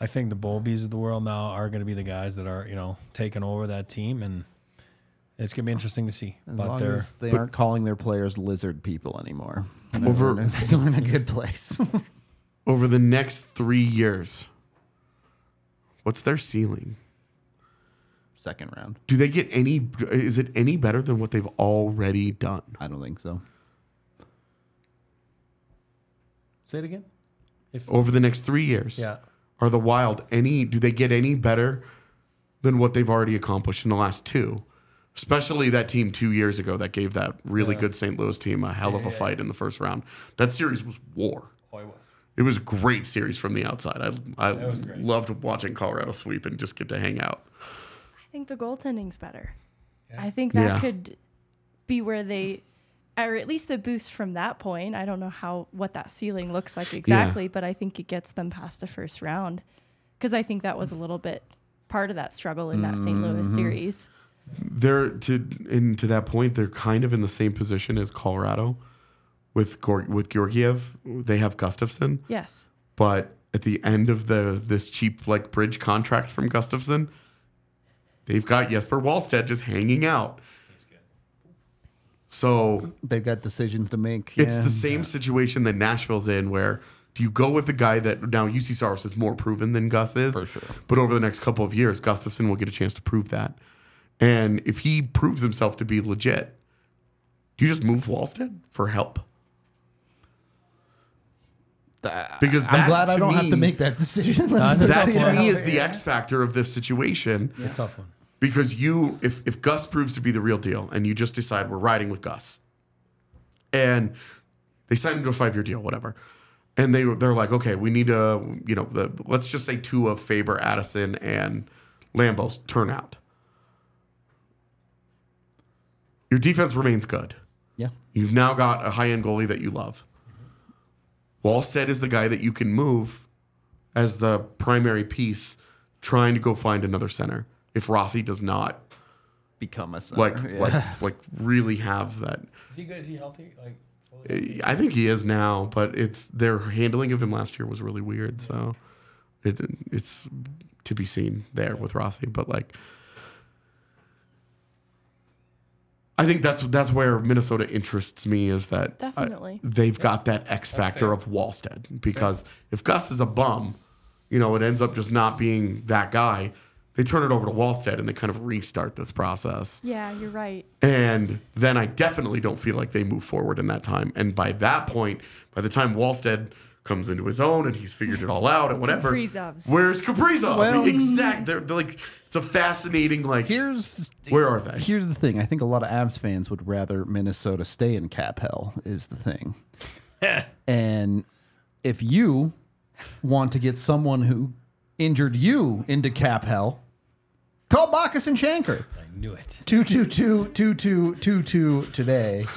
I think the Boldys of the world now are going to be the guys that are you know taking over that team, and it's going to be interesting to see. As but long they're as they aren't calling their players lizard people anymore. Over- Over, we're in a good place. Over the next three years, what's their ceiling? Second round. Do they get any? Is it any better than what they've already done? I don't think so. say it again. If Over the next three years, yeah, are the Wild any? Do they get any better than what they've already accomplished in the last two? Especially that team two years ago that gave that really good St. Louis team a hell of a fight in the first round. That series was war. oh, it was. It was a great series from the outside. I I loved watching Colorado sweep and just get to hang out. I think the goaltending's better. I think that Yeah. could be where they, or at least a boost from that point. I don't know how what that ceiling looks like exactly, but I think it gets them past the first round because I think that was a little bit part of that struggle in that St. Louis Mm-hmm. series. They're to and to that point, they're kind of in the same position as Colorado with Gor- with Georgiev. They have Gustavsson, Yes. but at the end of the this cheap like bridge contract from Gustavsson, they've got Jesper Wallstedt just hanging out. So They've got decisions to make. it's yeah. the same situation that Nashville's in, where Do you go with the guy that now Juuse Saros is more proven than Gus is? For sure. But over the next couple of years, Gustavsson will get a chance to prove that. And if he proves himself to be legit, do you just move Wallstedt for help? Because I'm glad I don't have to make that decision. No, Let me That to me is the X factor of this situation. It's a tough one. Because you, if if Gus proves to be the real deal, and you just decide we're riding with Gus, and they sign him to a five year deal, whatever, and they they're like, okay, we need a you know, the, let's just say two of Faber, Addison, and Lambos turn out. Your defense remains good. Yeah. You've now got a high end goalie that you love. Wallstedt is the guy that you can move as the primary piece, trying to go find another center. If Rossi does not Become a center. like yeah. like like really have that, Is he good? Is he healthy? Like, eh, I think he is now. But it's their handling of him last year was really weird. So it, it's to be seen there with Rossi. But like. I think that's that's where Minnesota interests me is that uh, Definitely. they've got that X factor of Wallstedt because if Gus is a bum, you know, it ends up just not being that guy. They turn it over to Wallstedt and they kind of restart this process. Yeah, you're right. And then I definitely don't feel like they move forward in that time. And by that point, by the time Wallstedt comes into his own and he's figured it all out and whatever, Kaprizovs. where's Kaprizov? Well- exact. They're, they're like it's a fascinating like. Here's Where are they? Here's the thing. I think a lot of Avs fans would rather Minnesota stay in cap hell. Is the thing. and if you want to get someone who injured you into cap hell, call Bachus and Schanker. I knew it. two two two two two two two today.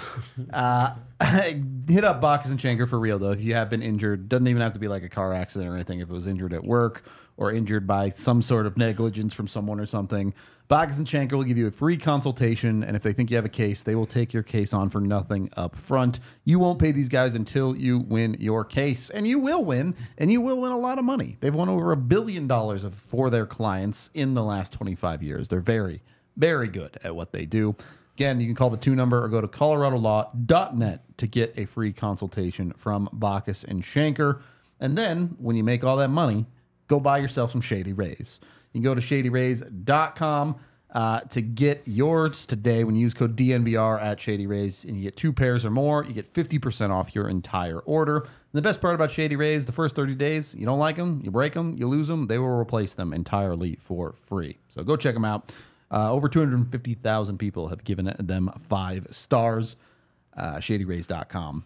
Uh, hit up Bachus and Schanker for real though. If you have been injured, doesn't even have to be like a car accident or anything. If it was injured at work or injured by some sort of negligence from someone or something, Bachus and Schanker will give you a free consultation, and if they think you have a case, they will take your case on for nothing up front. You won't pay these guys until you win your case, and you will win, and you will win a lot of money. They've won over a billion dollars for their clients in the last 25 years. They're very, very good at what they do. Again, you can call the two number or go to coloradolaw.net to get a free consultation from Bachus and Schanker. And then when you make all that money, go buy yourself some Shady Rays. You can go to shadyrays.com uh, to get yours today when you use code DNVR at Shady Rays and you get two pairs or more, you get 50% off your entire order. And the best part about Shady Rays, the first 30 days, you don't like them, you break them, you lose them, they will replace them entirely for free. So go check them out. Uh, over 250,000 people have given them five stars. Uh, shadyrays.com.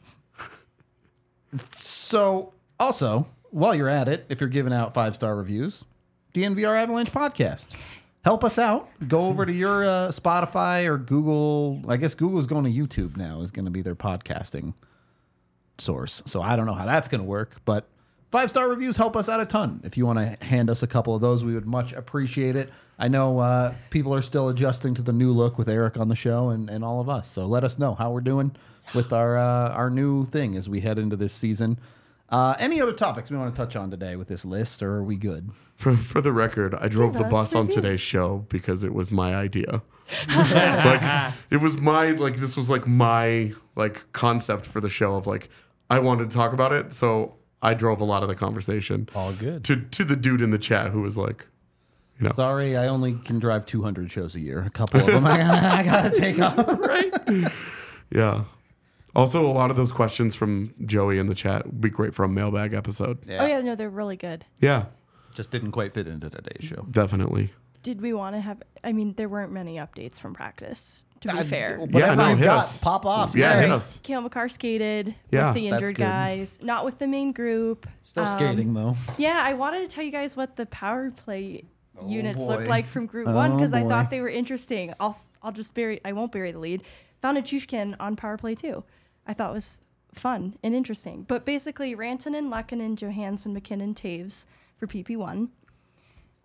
So, also, while you're at it, if you're giving out five star reviews, DNVR Avalanche podcast. Help us out. Go over to your uh, Spotify or Google. I guess Google's going to YouTube now, is going to be their podcasting source. So I don't know how that's going to work, but five star reviews help us out a ton. If you want to hand us a couple of those, we would much appreciate it. I know uh, people are still adjusting to the new look with Eric on the show and, and all of us. So let us know how we're doing with our uh, our new thing as we head into this season. Uh, any other topics we want to touch on today with this list, or are we good? For, for the record, I drove the bus on today's show because it was my idea. like it was my like this was like my like concept for the show of like I wanted to talk about it, so I drove a lot of the conversation. All good. To to the dude in the chat who was like, you know, Sorry, I only can drive 200 shows a year. A couple of them I gotta, I gotta take off. right? yeah. Also, a lot of those questions from Joey in the chat would be great for a mailbag episode. Yeah. Oh yeah, no, they're really good. Yeah, Just didn't quite fit into today's show. definitely. Did we want to have? I mean, there weren't many updates from practice. To be fair, Yeah, no, you've hit got, us. pop off. Yeah, Yay. hit us. Cale Makar skated Yeah, with the injured guys, not with the main group. Still Um, skating though. Yeah, I wanted to tell you guys what the power play units boy. looked like from Group One Oh, because I thought they were interesting. I'll s- I'll just bury. I won't bury the lead. Found a Chushkin on power play too. I thought was fun and interesting. But basically, Rantanen, Lehkonen, Johansen, MacKinnon, Toews for PP one.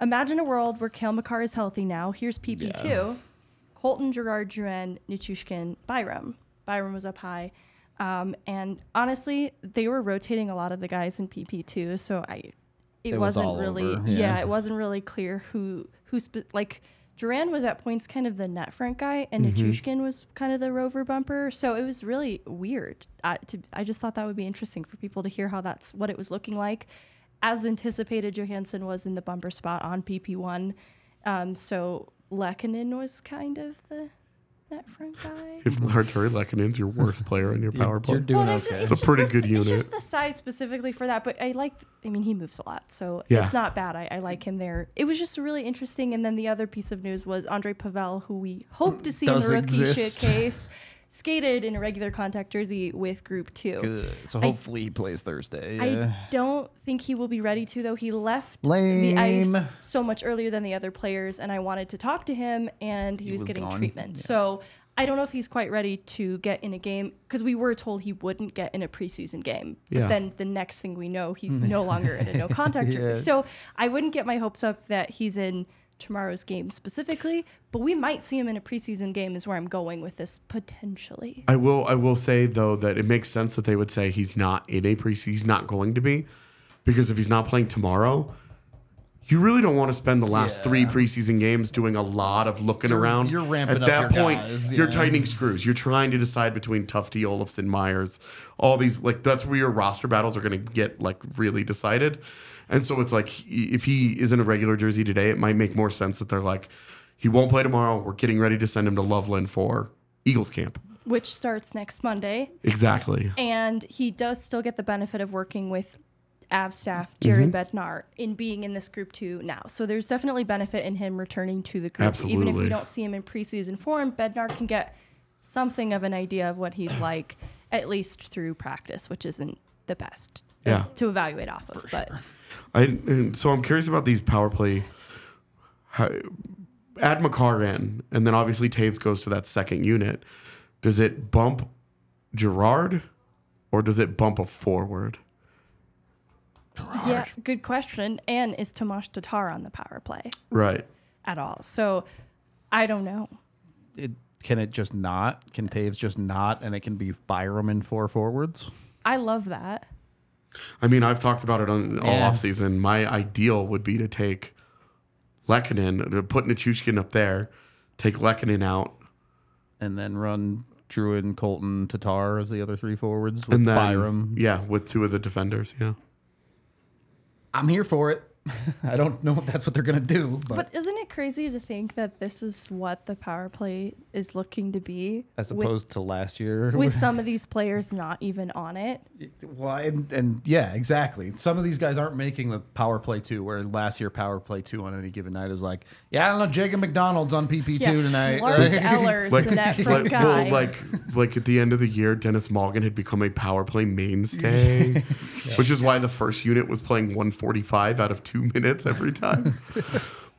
Imagine a world where Cale Makar is healthy now. Here's PP two. Colton, Girard, Drouin, Nichushkin, Byram. Byram was up high. Um, and honestly, they were rotating a lot of the guys in PP too, so I it, It was wasn't all really yeah. yeah. it wasn't really clear who who spe- like Drouin was at points kind of the net front guy, and Mm-hmm. Nichushkin was kind of the rover bumper. So it was really weird. I, to, I just thought that would be interesting for people to hear how that's what it was looking like. As anticipated, Johansen was in the bumper spot on PP1. Um, so Lehkonen was kind of the net front guy. If Artturi Lehkonen's your worst player in your power play, You're doing there's- okay. It's a just pretty the- good It's unit. just the size specifically for that, but I like. I mean, he moves a lot, so Yeah. it's not bad. I, I like him there. It was just really interesting. And then the other piece of news was Ondrej Pavel, who we hope to see in Does the rookie exist. showcase, skated in a regular contact jersey with Group Two. Good. So I- hopefully he plays Thursday. I don't think he will be ready to though. He left Lame. the ice so much earlier than the other players, and I wanted to talk to him, and he, was, was getting gone. treatment. So I don't know if he's quite ready to get in a game because we were told he wouldn't get in a preseason game. Yeah. But then the next thing we know, he's no longer in a no contact Yeah. jersey. So I wouldn't get my hopes up that he's in tomorrow's game specifically, but we might see him in a preseason game. Is where I'm going with this potentially. I will. I will say though that it makes sense that they would say he's not in a preseason. He's not going to be, because if he's not playing tomorrow, you really don't want to spend the last three preseason games doing a lot of looking around. you're ramping At up that your point, guys, you're tightening screws. You're trying to decide between Tufte, Olausson, Meyers, all these. Like that's where your roster battles are going to get like really decided. And so it's like if he is in a regular jersey today, it might make more sense that they're like, he won't play tomorrow. We're getting ready to send him to Loveland for Eagles camp. Which starts next Monday. Exactly. and he does still get the benefit of working with Av staff Jerry Mm-hmm. Bednar in being in this group two now. So there's definitely benefit in him returning to the group. Even if Absolutely. we don't see him in preseason form, Bednar can get something of an idea of what he's like, at least through practice, which isn't the best Yeah. to evaluate off of. But I and so I'm curious about these power play. How, add Makar in, and then obviously Toews goes to that second unit. Does it bump Girard, or does it bump a forward? yeah, good question. And is Tomas Tatar on the power play Right. at all? So I don't know. It, can it just not? Can Toews just not? And it can be Byram in four forwards? I love that. I mean, I've talked about it on all Yeah. off season. My ideal would be to take Lehkonen, to put Nichushkin up there, take Lehkonen out, And then run Drouin, Colton, Tatar as the other three forwards with and then Byram. yeah, with two of the defenders. Yeah. I'm here for it. I don't know if that's what they're going to do, but, But isn't it crazy to think that this is what the power play is looking to be? as with- opposed to last year. with some of these players not even on it. Well, and, and yeah, exactly. Some of these guys aren't making the power play two, where last year power play two on any given night was like, yeah, I don't know, Jacob MacDonald's on PP two tonight. Lars right? Ellers, the net front like, guy. well, like, like at the end of the year, Dennis Morgan had become a power play mainstay, which is why the first unit was playing 145 out of two minutes every time.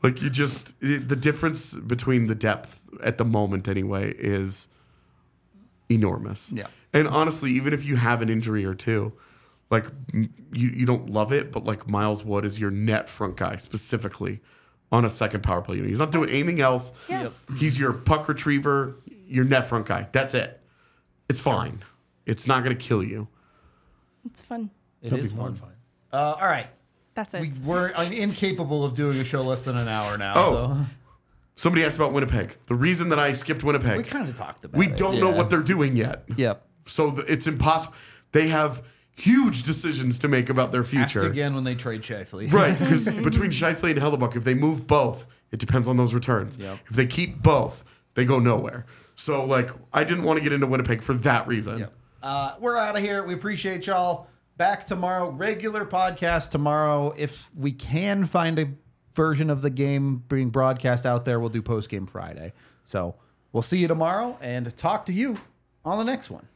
like you just it, the difference between the depth at the moment, anyway, is enormous. Yeah. and honestly, even if you have an injury or two. Like m- you, you don't love it, but like Miles Wood is your net front guy specifically on a second power play unit. He's not doing anything else. Yeah. Yep. He's your puck retriever, your net front guy. That's it. It's fine. It's not going to kill you. It's fun. It is fun. Uh, all right. That's it. We, we're incapable of doing a show less than an hour now. Oh. so. Somebody asked about Winnipeg. The reason that I skipped Winnipeg, We kind of talked about we it. don't know what they're doing yet. Yep. So th- it's impossible. They have huge decisions to make about their Ask future. again when they trade Scheifele. Right, because between Scheifele and Hellebuyck, if they move both, it depends on those returns. Yep. If they keep both, they go nowhere. So, like, I didn't want to get into Winnipeg for that reason. Yep. Uh, we're out of here. We appreciate y'all. Back tomorrow. Regular podcast tomorrow. If we can find a version of the game being broadcast out there, we'll do post game Friday. So we'll see you tomorrow and talk to you on the next one.